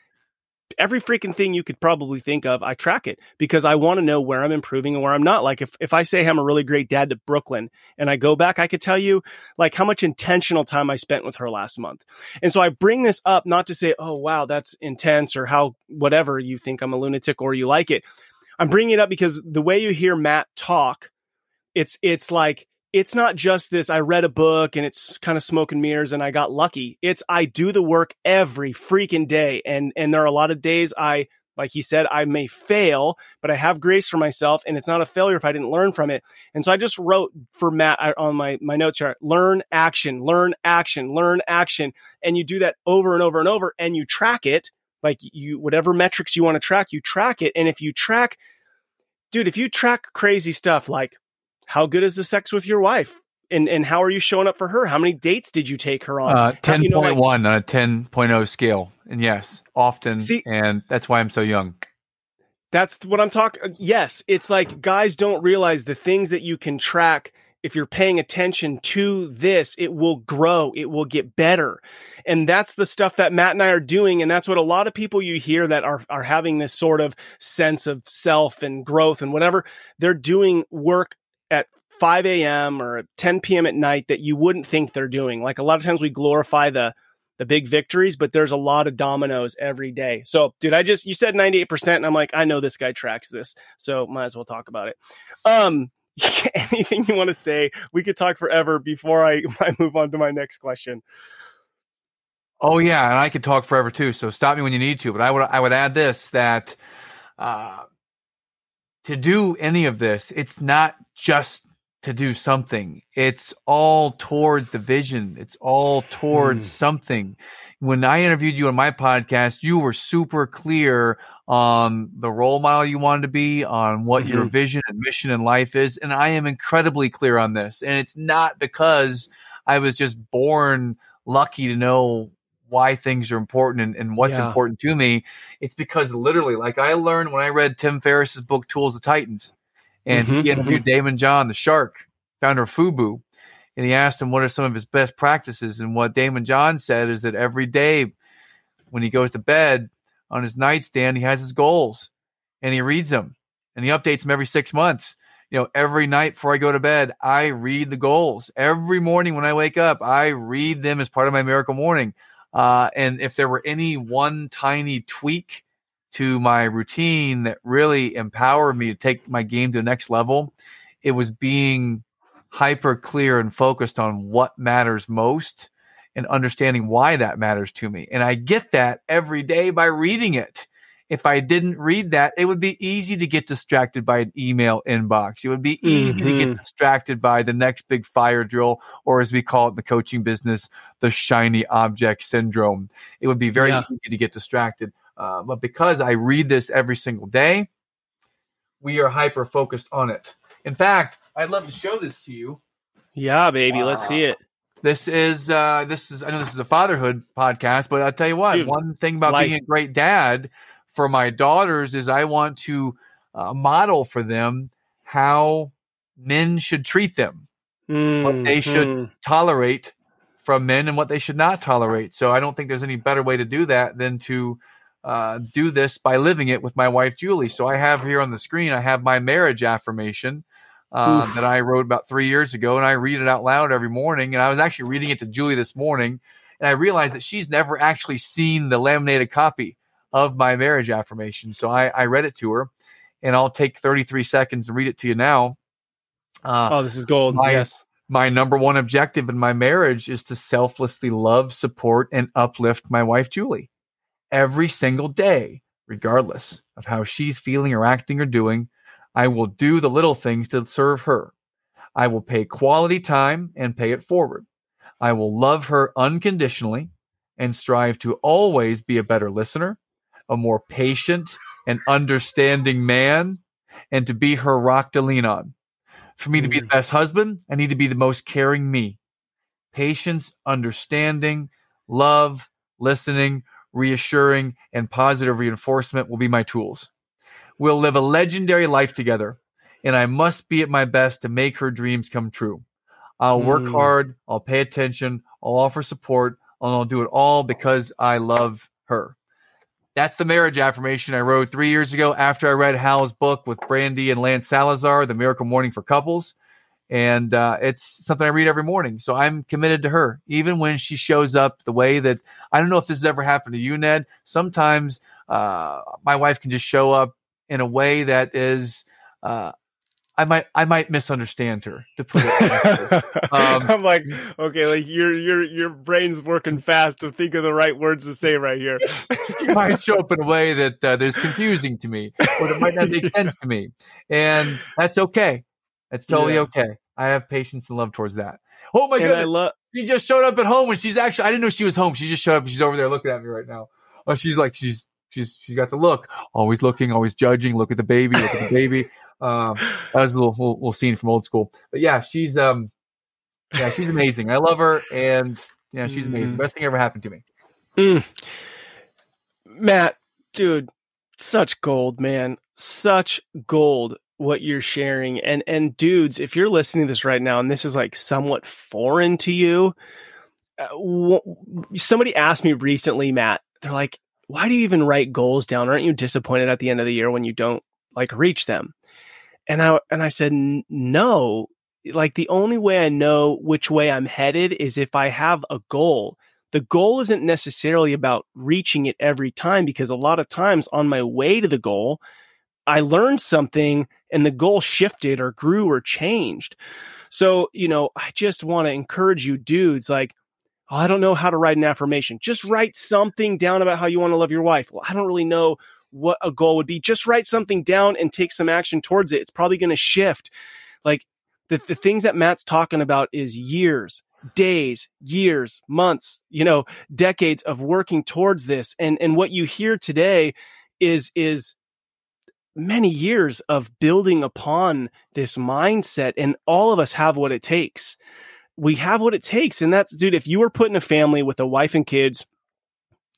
every freaking thing you could probably think of. I track it because I want to know where I'm improving and where I'm not. Like if, if I say I'm a really great dad to Brooklyn and I go back, I could tell you like how much intentional time I spent with her last month. And so I bring this up not to say, oh, wow, that's intense or how whatever you think I'm a lunatic or you like it. I'm bringing it up because the way you hear Matt talk, it's, it's like, it's not just this I read a book and it's kind of smoke and mirrors and I got lucky. It's I do the work every freaking day and and there are a lot of days I like he said I may fail, but I have grace for myself and it's not a failure if I didn't learn from it. And so I just wrote for Matt on my my notes here, learn action, learn action, learn action and you do that over and over and over and you track it like you whatever metrics you want to track, you track it and if you track dude, if you track crazy stuff like how good is the sex with your wife? And, and how are you showing up for her? How many dates did you take her on? Uh, 10.1 you know, like, on a 10.0 scale. And yes, often. See, and that's why I'm so young. That's what I'm talking. Yes, it's like guys don't realize the things that you can track. If you're paying attention to this, it will grow. It will get better. And that's the stuff that Matt and I are doing. And that's what a lot of people you hear that are, are having this sort of sense of self and growth and whatever. They're doing work at 5 a.m. or 10 p.m. at night that you wouldn't think they're doing. Like a lot of times we glorify the the big victories, but there's a lot of dominoes every day. So, dude, I just you said 98%, and I'm like, I know this guy tracks this, so might as well talk about it. Um, anything you want to say? We could talk forever before I, I move on to my next question. Oh yeah, and I could talk forever too. So stop me when you need to. But I would I would add this that uh, to do any of this, it's not just to do something. It's all towards the vision. It's all towards hmm. something. When I interviewed you on my podcast, you were super clear on the role model you wanted to be, on what mm-hmm. your vision and mission in life is. And I am incredibly clear on this. And it's not because I was just born lucky to know why things are important and, and what's yeah. important to me. It's because literally, like I learned when I read Tim Ferriss's book Tools of Titans, and mm-hmm, he interviewed mm-hmm. Daymond John, the shark, founder of Fubu, and he asked him what are some of his best practices. And what Daymond John said is that every day when he goes to bed on his nightstand, he has his goals and he reads them and he updates them every six months you know, every night before I go to bed, I read the goals. Every morning when I wake up, I read them as part of my miracle morning. Uh, and if there were any one tiny tweak to my routine that really empowered me to take my game to the next level, it was being hyper clear and focused on what matters most and understanding why that matters to me. And I get that every day by reading it. If I didn't read that, it would be easy to get distracted by an email inbox. It would be easy mm-hmm. to get mm-hmm. distracted by the next big fire drill, or as we call it in the coaching business, the shiny object syndrome. It would be very yeah. easy to get distracted. Uh, but because I read this every single day, we are hyper focused on it. In fact, I'd love to show this to you. Yeah, baby, uh, let's see it. This is uh this is I know this is a fatherhood podcast, but I'll tell you what, Dude, one thing about life. being a great dad for my daughters is I want to uh, model for them how men should treat them, mm, what they should mm. tolerate from men, and what they should not tolerate. So I don't think there's any better way to do that than to uh, do this by living it with my wife Julie. So I have here on the screen, I have my marriage affirmation. Uh, that I wrote about three years ago, and I read it out loud every morning. And I was actually reading it to Julie this morning, and I realized that she's never actually seen the laminated copy of my marriage affirmation. So I, I read it to her, and I'll take 33 seconds and read it to you now. Uh, oh, this is gold. My, yes. My number one objective in my marriage is to selflessly love, support, and uplift my wife, Julie, every single day, regardless of how she's feeling or acting or doing. I will do the little things to serve her. I will pay quality time and pay it forward. I will love her unconditionally and strive to always be a better listener, a more patient and understanding man, and to be her rock to lean on. For me to be the mm. best husband, I need to be the most caring me. Patience, understanding, love, listening, reassuring, and positive reinforcement will be my tools. We'll live a legendary life together, and I must be at my best to make her dreams come true. I'll work mm. hard, I'll pay attention, I'll offer support, and I'll do it all because I love her. That's the marriage affirmation I wrote three years ago after I read Hal's book with Brandy and Lance Salazar, The Miracle Morning for Couples. And uh, it's something I read every morning. So I'm committed to her, even when she shows up the way that I don't know if this has ever happened to you, Ned. Sometimes uh, my wife can just show up in a way that is uh, I might I might misunderstand her to put it. um, I'm like, okay, like your your your brain's working fast to think of the right words to say right here. she might show up in a way that uh, is confusing to me, or that might not make sense to me, and that's okay. That's totally yeah. okay. I have patience and love towards that. Oh my god! I love. She just showed up at home, and she's actually I didn't know she was home. She just showed up. She's over there looking at me right now. Oh, she's like she's she's she's got the look, always looking, always judging. Look at the baby. Look at the baby. Um, that was a little, little, little scene from old school. But yeah, she's um, yeah, she's amazing. I love her, and yeah, she's amazing. Mm. Best thing ever happened to me. Mm. Matt, dude, such gold, man. Such gold what you're sharing. And and dudes, if you're listening to this right now and this is like somewhat foreign to you, uh, w- somebody asked me recently, Matt, they're like, "Why do you even write goals down? Aren't you disappointed at the end of the year when you don't like reach them?" And I and I said no. Like the only way I know which way I'm headed is if I have a goal. The goal isn't necessarily about reaching it every time because a lot of times on my way to the goal, I learned something and the goal shifted or grew or changed. So, you know, I just want to encourage you dudes like oh, I don't know how to write an affirmation. Just write something down about how you want to love your wife. Well, I don't really know what a goal would be. Just write something down and take some action towards it. It's probably going to shift. Like the, the things that Matt's talking about is years, days, years, months, you know, decades of working towards this. And, and what you hear today is, is many years of building upon this mindset. And all of us have what it takes. We have what it takes. And that's, dude, if you were put in a family with a wife and kids,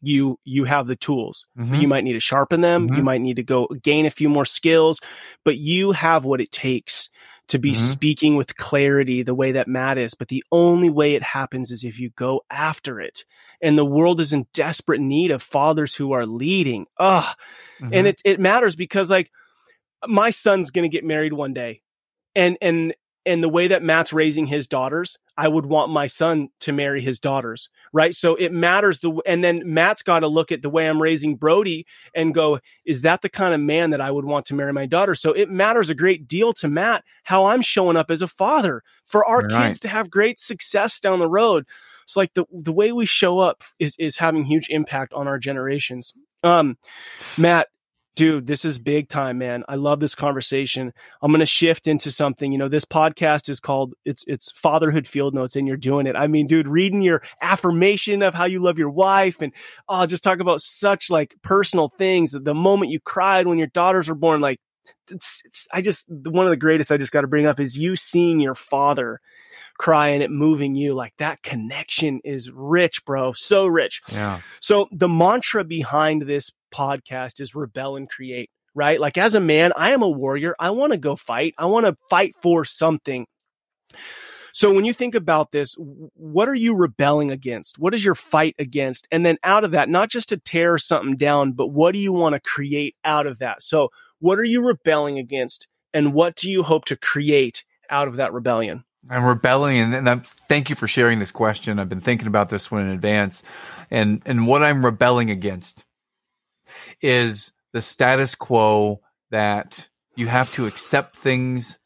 you you have the tools. Mm-hmm. You might need to sharpen them. Mm-hmm. You might need to go gain a few more skills, but you have what it takes to be mm-hmm. speaking with clarity the way that Matt is. But the only way it happens is if you go after it. And the world is in desperate need of fathers who are leading. Ah, and mm-hmm. it it matters because like my son's gonna get married one day, and and and the way that Matt's raising his daughters, I would want my son to marry his daughters, right? So it matters the and then Matt's got to look at the way I'm raising Brody and go, is that the kind of man that I would want to marry my daughter? So it matters a great deal to Matt how I'm showing up as a father for our kids to have great success down the road. it's like the the way we show up is is having huge impact on our generations. Um, Matt, dude, this is big time, man. I love this conversation. I'm going to shift into something. You know, this podcast is called it's it's Fatherhood Field Notes, and you're doing it. I mean, dude, reading your affirmation of how you love your wife, and oh, just talk about such like personal things. The moment you cried when your daughters were born, like it's, it's I just one of the greatest I just got to bring up is you seeing your father cry and it moving you like that connection is rich bro so rich yeah so the mantra behind this podcast is rebel and create right like as a man i am a warrior i want to go fight i want to fight for something so when you think about this, what are you rebelling against? What is your fight against? And then out of that, not just to tear something down, but what do you want to create out of that? So what are you rebelling against? And what do you hope to create out of that rebellion? I'm rebelling, and, and I'm, thank you for sharing this question. I've been thinking about this one in advance, and and what I'm rebelling against is the status quo that you have to accept things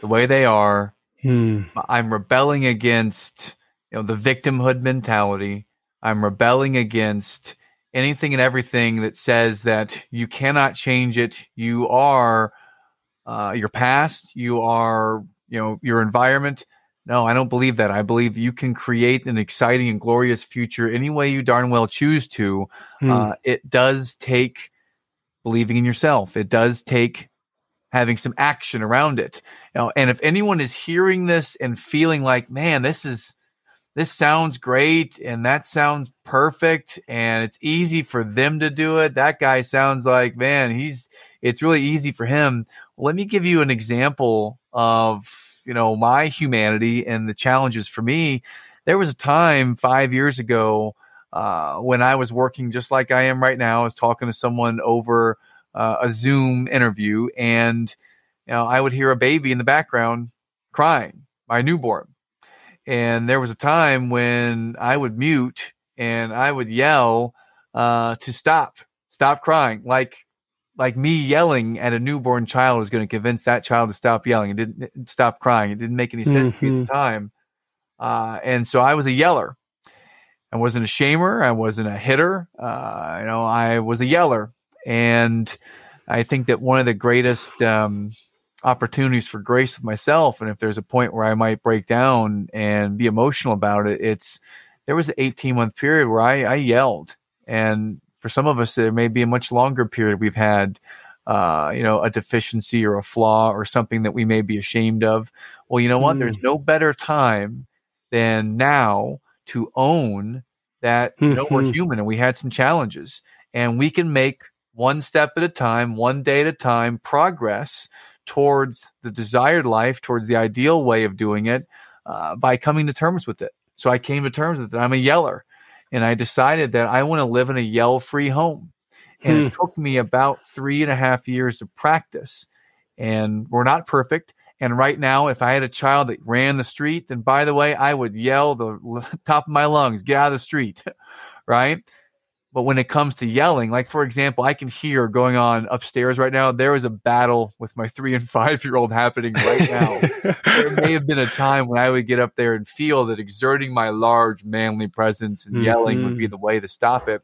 the way they are. Hmm. I'm rebelling against you know the victimhood mentality. I'm rebelling against anything and everything that says that you cannot change it. You are uh, your past. You are you know your environment. No i don't believe that. I believe you can create an exciting and glorious future any way you darn well choose to. Hmm. uh, it does take believing in yourself. It does take having some action around it. You know, and if anyone is hearing this and feeling like man this is this sounds great and that sounds perfect and it's easy for them to do it that guy sounds like man he's it's really easy for him let me give you an example of you know my humanity and the challenges for me. There was a time five years ago uh, when I was working just like I am right now. I was talking to someone over uh, a Zoom interview, and you know I would hear a baby in the background crying, my newborn. And there was a time when I would mute and I would yell uh, to stop, stop crying, like like me yelling at a newborn child is going to convince that child to stop yelling. It didn't stop crying. It didn't make any sense mm-hmm. at the mm-hmm. time. Uh, and so I was a yeller. I wasn't a shamer. I wasn't a hitter. Uh, you know, I was a yeller. And I think that one of the greatest um, opportunities for grace with myself, and if there's a point where I might break down and be emotional about it, it's there was an 18 month period where I, I yelled. And for some of us, there may be a much longer period we've had, uh, you know, a deficiency or a flaw or something that we may be ashamed of. Well, you know what? Mm. There's no better time than now to own that you know, we're mm-hmm. human and we had some challenges and we can make one step at a time, one day at a time, progress towards the desired life, towards the ideal way of doing it uh, by coming to terms with it. So I came to terms with it. I'm a yeller and I decided that I want to live in a yell free home. And hmm. it took me about three and a half years of practice. And we're not perfect. And right now, if I had a child that ran the street, then by the way, I would yell the top of my lungs, get out of the street. right. But when it comes to yelling, like for example, I can hear going on upstairs right now. There is a battle with my three and five year old happening right now. there may have been a time when I would get up there and feel that exerting my large manly presence and mm-hmm. yelling would be mm-hmm. the way to stop it.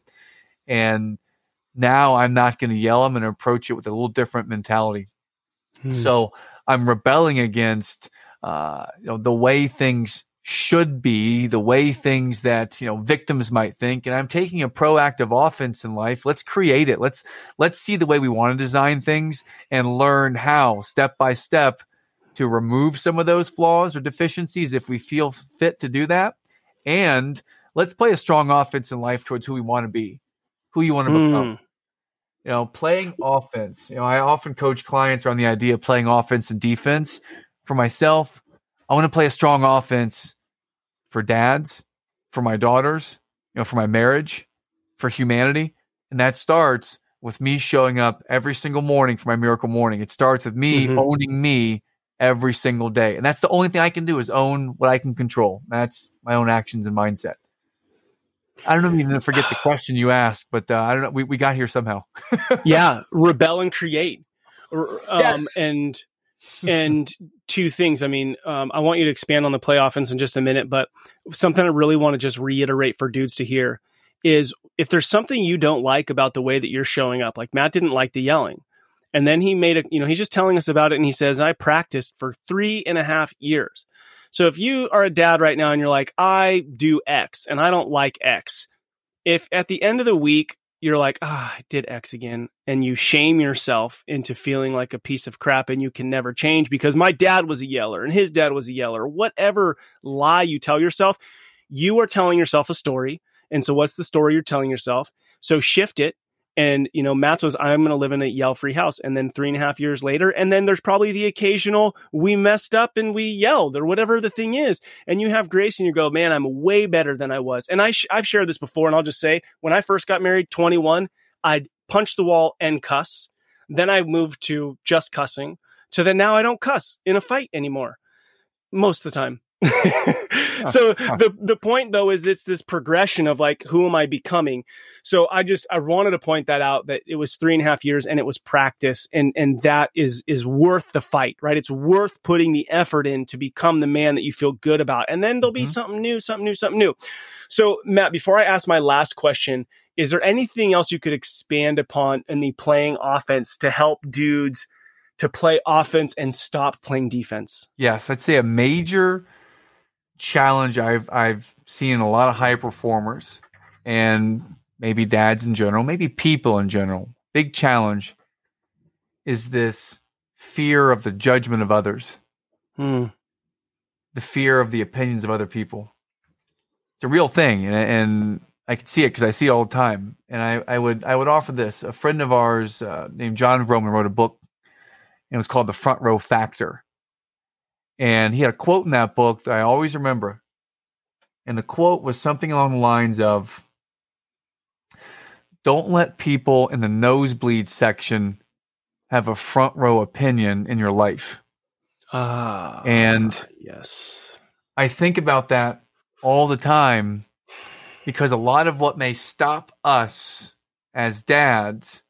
And now I'm not going to yell. I'm going to approach it with a little different mentality. Hmm. So I'm rebelling against uh, you know, the way things should be the way things that you know victims might think. And i'm taking a proactive offense in life. Let's create it. Let's let's see the way we want to design things and learn how step by step to remove some of those flaws or deficiencies if we feel fit to do that. And let's play a strong offense in life towards who we want to be who you want to mm. become. You know playing offense. You know i often coach clients around the idea of playing offense and defense. For myself I want to play a strong offense for dads, for my daughters, you know, for my marriage, for humanity. And that starts with me showing up every single morning for my miracle morning. It starts with me mm-hmm. owning me every single day. And that's the only thing I can do is own what I can control. That's my own actions and mindset. I don't even forget the question you asked, but uh, I don't know. We, we got here somehow. yeah. Rebel and create. Um, yes. And and two things. I mean, um, I want you to expand on the play offense in just a minute, but something I really want to just reiterate for dudes to hear is if there's something you don't like about the way that you're showing up, like Matt didn't like the yelling. And then he made a, you know, he's just telling us about it and he says, I practiced for three and a half years. So if you are a dad right now and you're like, I do X and I don't like X, if at the end of the week you're like, ah, I did X again, and you shame yourself into feeling like a piece of crap and you can never change because my dad was a yeller and his dad was a yeller, whatever lie you tell yourself, you are telling yourself a story. And so, what's the story you're telling yourself? So, shift it and, you know, Matt's was, I'm going to live in a yell free house. And then three and a half years later, and then there's probably the occasional, we messed up and we yelled or whatever the thing is. And you have grace and you go, man, I'm way better than I was. And I sh- I've shared this before. And I'll just say, when I first got married, 21, I'd punch the wall and cuss. Then I moved to just cussing to then now I don't cuss in a fight anymore most of the time. so the the point though is it's this progression of like who am I becoming? So I just I wanted to point that out that it was three and a half years and it was practice and and that is is worth the fight, right? It's worth putting the effort in to become the man that you feel good about. And then there'll be mm-hmm. something new, something new, something new. So Matt, before I ask my last question, is there anything else you could expand upon in the playing offense to help dudes to play offense and stop playing defense? Yes, I'd say a major challenge I've I've seen a lot of high performers and maybe dads in general, maybe people in general. Big challenge is this fear of the judgment of others. Hmm. The fear of the opinions of other people. It's a real thing, and, and I can see it because I see it all the time. And I, I would I would offer this. A friend of ours uh, named Jon Vroman wrote a book, and it was called The Front Row Factor. And he had a quote in that book that I always remember. And the quote was something along the lines of Don't let people in the nosebleed section have a front row opinion in your life. Ah, and yes, I think about that all the time because a lot of what may stop us as dads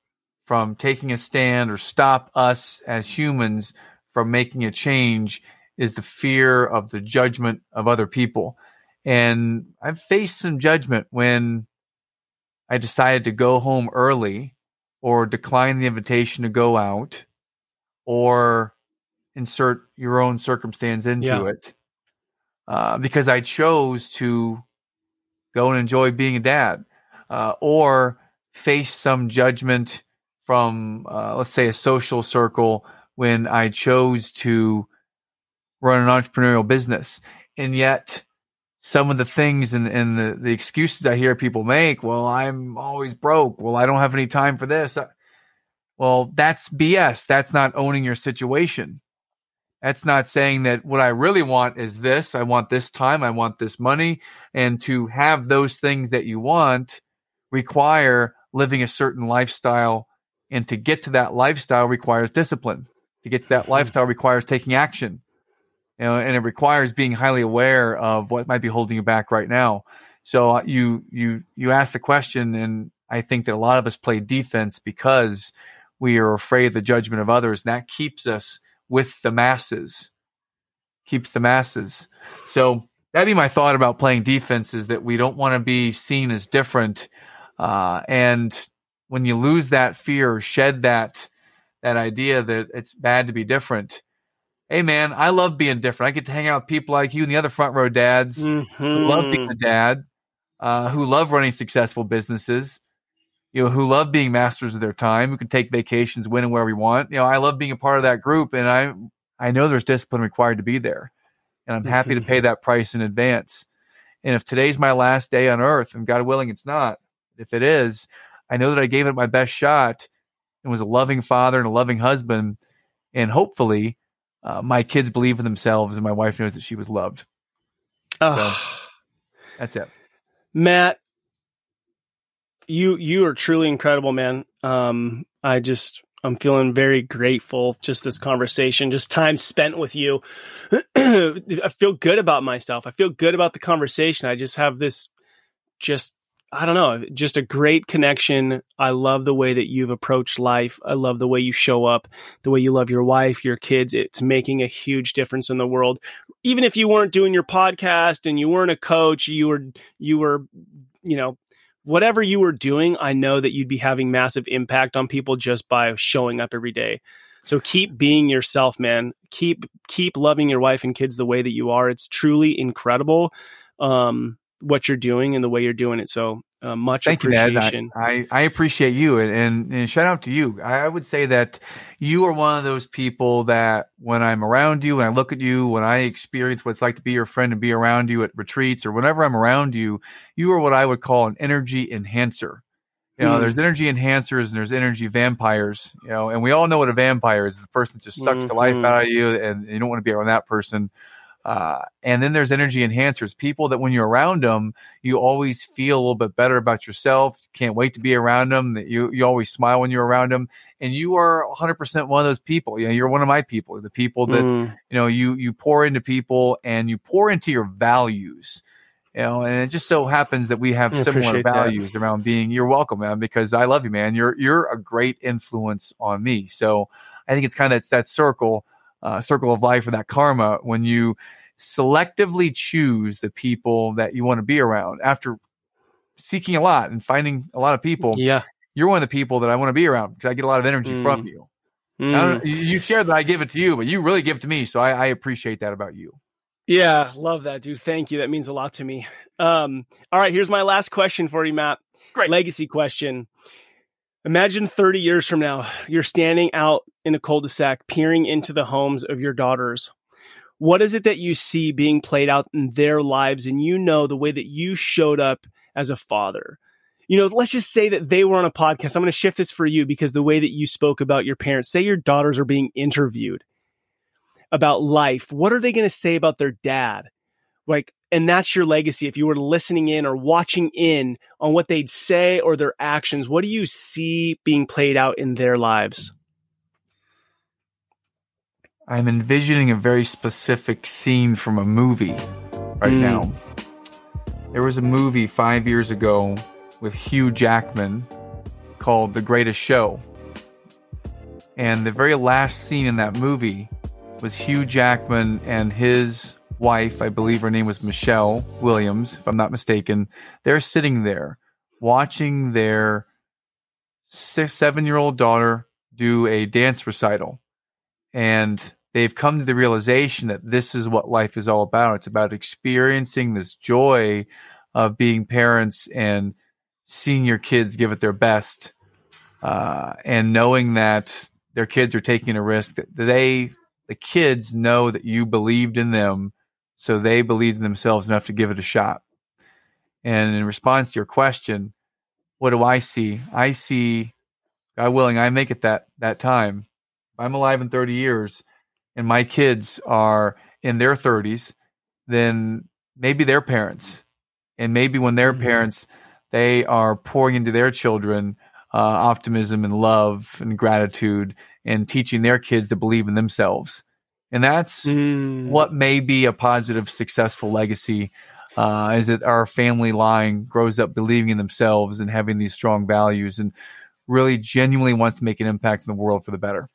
from taking a stand or stop us as humans from making a change is the fear of the judgment of other people. And I've faced some judgment when I decided to go home early or decline the invitation to go out or insert your own circumstance into yeah. it uh, because I chose to go and enjoy being a dad uh, or face some judgment from, uh, let's say, a social circle when I chose to run an entrepreneurial business. And yet, some of the things and, and the, the excuses I hear people make, well, I'm always broke. Well, I don't have any time for this. Well, that's BS. That's not owning your situation. That's not saying that what I really want is this. I want this time. I want this money. And to have those things that you want require living a certain lifestyle. And to get to that lifestyle requires discipline. To get to that hmm. lifestyle requires taking action you know, and it requires being highly aware of what might be holding you back right now. So uh, you you you ask the question, and I think that a lot of us play defense because we are afraid of the judgment of others, and that keeps us with the masses, keeps the masses. So that'd be my thought about playing defense: is that we don't want to be seen as different, uh, and when you lose that fear, shed that that idea that it's bad to be different hey man, I love being different. I get to hang out with people like you and the other front row dads mm-hmm. who love being a dad, uh, who love running successful businesses, you know, who love being masters of their time, who can take vacations when and where we want. You know, I love being a part of that group, and I I know there's discipline required to be there, and I'm happy to pay mm-hmm. that price in advance. And if today's my last day on earth, and God willing, it's not. If it is, I know that I gave it my best shot and was a loving father and a loving husband, and hopefully uh, my kids believe in themselves, and my wife knows that she was loved. So, that's it, Matt. You you are truly incredible, man. Um, I just I'm feeling very grateful. Just this conversation, just time spent with you. I feel good about myself. I feel good about the conversation. I just have this just I don't know, just a great connection. I love the way that you've approached life. I love the way you show up, the way you love your wife, your kids. It's making a huge difference in the world. Even if you weren't doing your podcast and you weren't a coach, you were you were, you know, whatever you were doing, I know that you'd be having massive impact on people just by showing up every day. So keep being yourself, man. Keep keep loving your wife and kids the way that you are. It's truly incredible. Um, what you're doing and the way you're doing it. So uh, much Thank appreciation. You, I, I, appreciate you and, and, and, shout out to you. I would say that you are one of those people that when I'm around you, when I look at you, when I experience what it's like to be your friend and be around you at retreats or whenever I'm around you, you are what I would call an energy enhancer. You know, mm. there's energy enhancers and there's energy vampires, you know, and we all know what a vampire is the person that just sucks mm-hmm. the life out of you and you don't want to be around that person. Uh, and then there's energy enhancers, people that when you're around them, you always feel a little bit better about yourself. Can't wait to be around them. That you you always smile when you're around them, and you are 100% one of those people. You know, you're one of my people, the people that mm. you know you you pour into people and you pour into your values. You know, and it just so happens that we have I similar values that. around being. You're welcome, man, because I love you, man. You're you're a great influence on me. So I think it's kind of that circle uh, circle of life or that karma when you selectively choose the people that you want to be around after seeking a lot and finding a lot of people. Yeah. You're one of the people that I want to be around because I get a lot of energy mm. from you. Mm. you share that I give it to you, but you really give it to me. So I, I, appreciate that about you. Yeah, love that, dude. Thank you. That means a lot to me. Um, all right, here's my last question for you, Matt. Great. Legacy question. Imagine 30 years from now, you're standing out in a cul-de-sac, peering into the homes of your daughters. What is it that you see being played out in their lives? And you know the way that you showed up as a father. You know, let's just say that they were on a podcast. I'm going to shift this for you because the way that you spoke about your parents, say your daughters are being interviewed about life. What are they going to say about their dad? Like, and that's your legacy. If you were listening in or watching in on what they'd say or their actions, what do you see being played out in their lives? I'm envisioning a very specific scene from a movie right mm. now. There was a movie five years ago with Hugh Jackman called The Greatest Show. And the very last scene in that movie was Hugh Jackman and his wife, I believe her name was Michelle Williams, if I'm not mistaken, they're sitting there watching their seven year old daughter do a dance recital. And they've come to the realization that this is what life is all about. It's about experiencing this joy of being parents and seeing your kids give it their best uh, and knowing that their kids are taking a risk that they the kids know that you believed in them so they believed in themselves enough to give it a shot. And in response to your question, what do I see? I see, God willing, I make it that that time. I'm alive in 30 years, and my kids are in their 30s, then maybe their parents, and maybe when their mm-hmm. parents, they are pouring into their children uh, optimism and love and gratitude, and teaching their kids to believe in themselves and that's mm. what may be a positive, successful legacy. Uh, is that our family line grows up believing in themselves and having these strong values, and really genuinely wants to make an impact in the world for the better.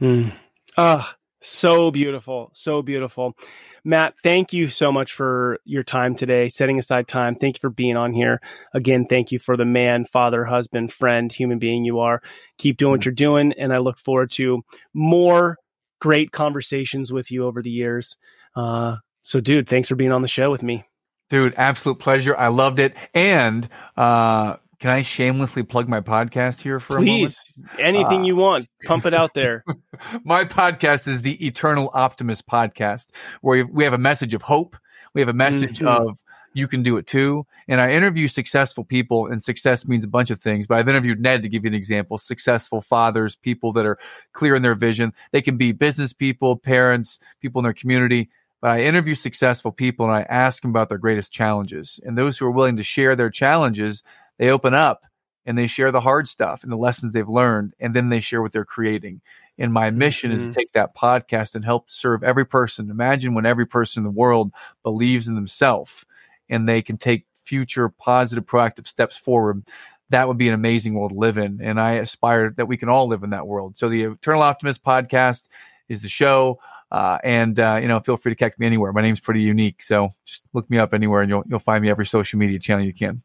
Mm. Ah, so beautiful, so beautiful. Matt, thank you so much for your time today, setting aside time. Thank you for being on here. Again, thank you for the man, father, husband, friend, human being you are. Keep doing what mm. you're doing. And I look forward to more great conversations with you over the years. Uh, so, dude, thanks for being on the show with me. Dude, absolute pleasure. I loved it. And uh, can I shamelessly plug my podcast here for Please, a moment? anything uh, you want, pump it out there. my podcast is the Eternal Optimist podcast, where we have a message of hope. We have a message mm-hmm. of you can do it too. And I interview successful people, and success means a bunch of things. But I've interviewed Ned to give you an example successful fathers, people that are clear in their vision. They can be business people, parents, people in their community. But I interview successful people and I ask them about their greatest challenges. And those who are willing to share their challenges, they open up and they share the hard stuff and the lessons they've learned. And then they share what they're creating. And my mission mm-hmm. is to mm-hmm. take that podcast and help serve every person. Imagine when every person in the world believes in themselves and they can take future positive, proactive steps forward, that would be an amazing world to live in. And I aspire that we can all live in that world. So the Eternal Optimist podcast is the show. Uh, and uh, you know, feel free to catch me anywhere. My name's pretty unique, so just look me up anywhere, and you'll you'll find me every social media channel you can.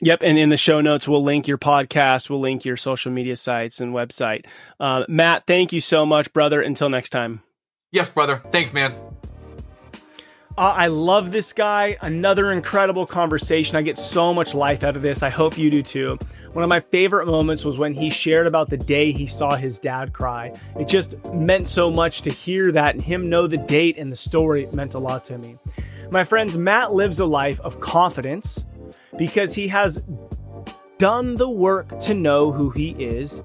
Yep, and in the show notes, we'll link your podcast, we'll link your social media sites and website. Uh, Matt, thank you so much, brother. Until next time. Yes, brother. Thanks, man. Uh, I love this guy. Another incredible conversation. I get so much life out of this. I hope you do too. One of my favorite moments was when he shared about the day he saw his dad cry. It just meant so much to hear that and him know the date and the story it meant a lot to me. My friends, Matt lives a life of confidence because he has done the work to know who he is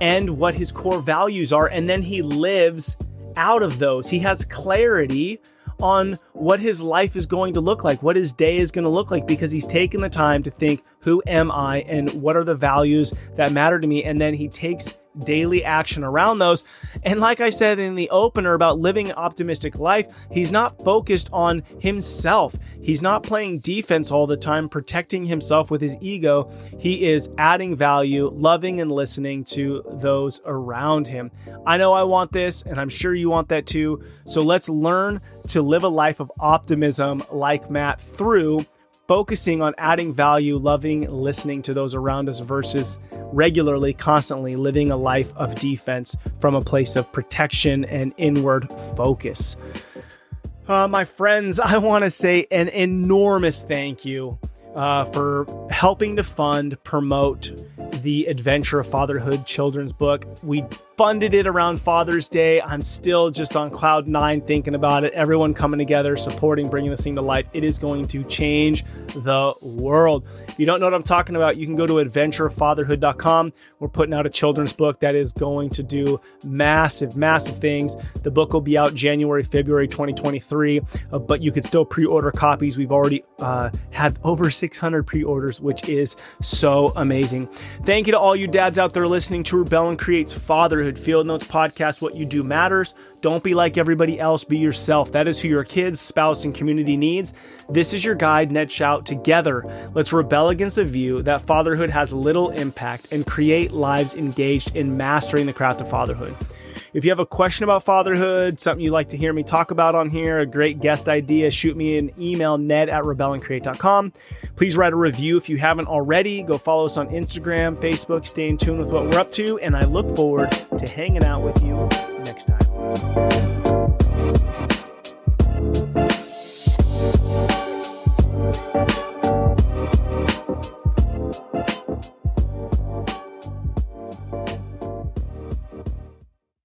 and what his core values are, and then he lives out of those. He has clarity on what his life is going to look like, what his day is going to look like, because he's taken the time to think, who am I and what are the values that matter to me? And then he takes daily action around those. And like I said in the opener about living an optimistic life, he's not focused on himself. He's not playing defense all the time, protecting himself with his ego. He is adding value, loving and listening to those around him. I know I want this, and I'm sure you want that too. So let's learn to live a life of optimism like Matt through focusing on adding value, loving, listening to those around us versus regularly, constantly living a life of defense from a place of protection and inward focus. Uh, my friends, I want to say an enormous thank you uh, for helping to fund, promote the Adventure of Fatherhood children's book. We funded it around Father's Day. I'm still just on cloud nine thinking about it. Everyone coming together, supporting, bringing this thing to life. It is going to change the world. If you don't know what I'm talking about, you can go to adventurefatherhood.com. We're putting out a children's book that is going to do massive, massive things. The book will be out January, February 2023, uh, but you could still pre order copies. We've already uh, had over 600 pre orders, which is so amazing. Thank you to all you dads out there listening to Rebel and Creates Fatherhood. Field Notes podcast. What you do matters. Don't be like everybody else. Be yourself. That is who your kids, spouse, and community needs. This is your guide, Ned Shout. Together, let's rebel against the view that fatherhood has little impact and create lives engaged in mastering the craft of fatherhood. If you have a question about fatherhood, something you'd like to hear me talk about on here, a great guest idea, shoot me an email, ned at rebelandcreate.com. Please write a review if you haven't already. Go follow us on Instagram, Facebook. Stay in tune with what we're up to. And I look forward to hanging out with you next time.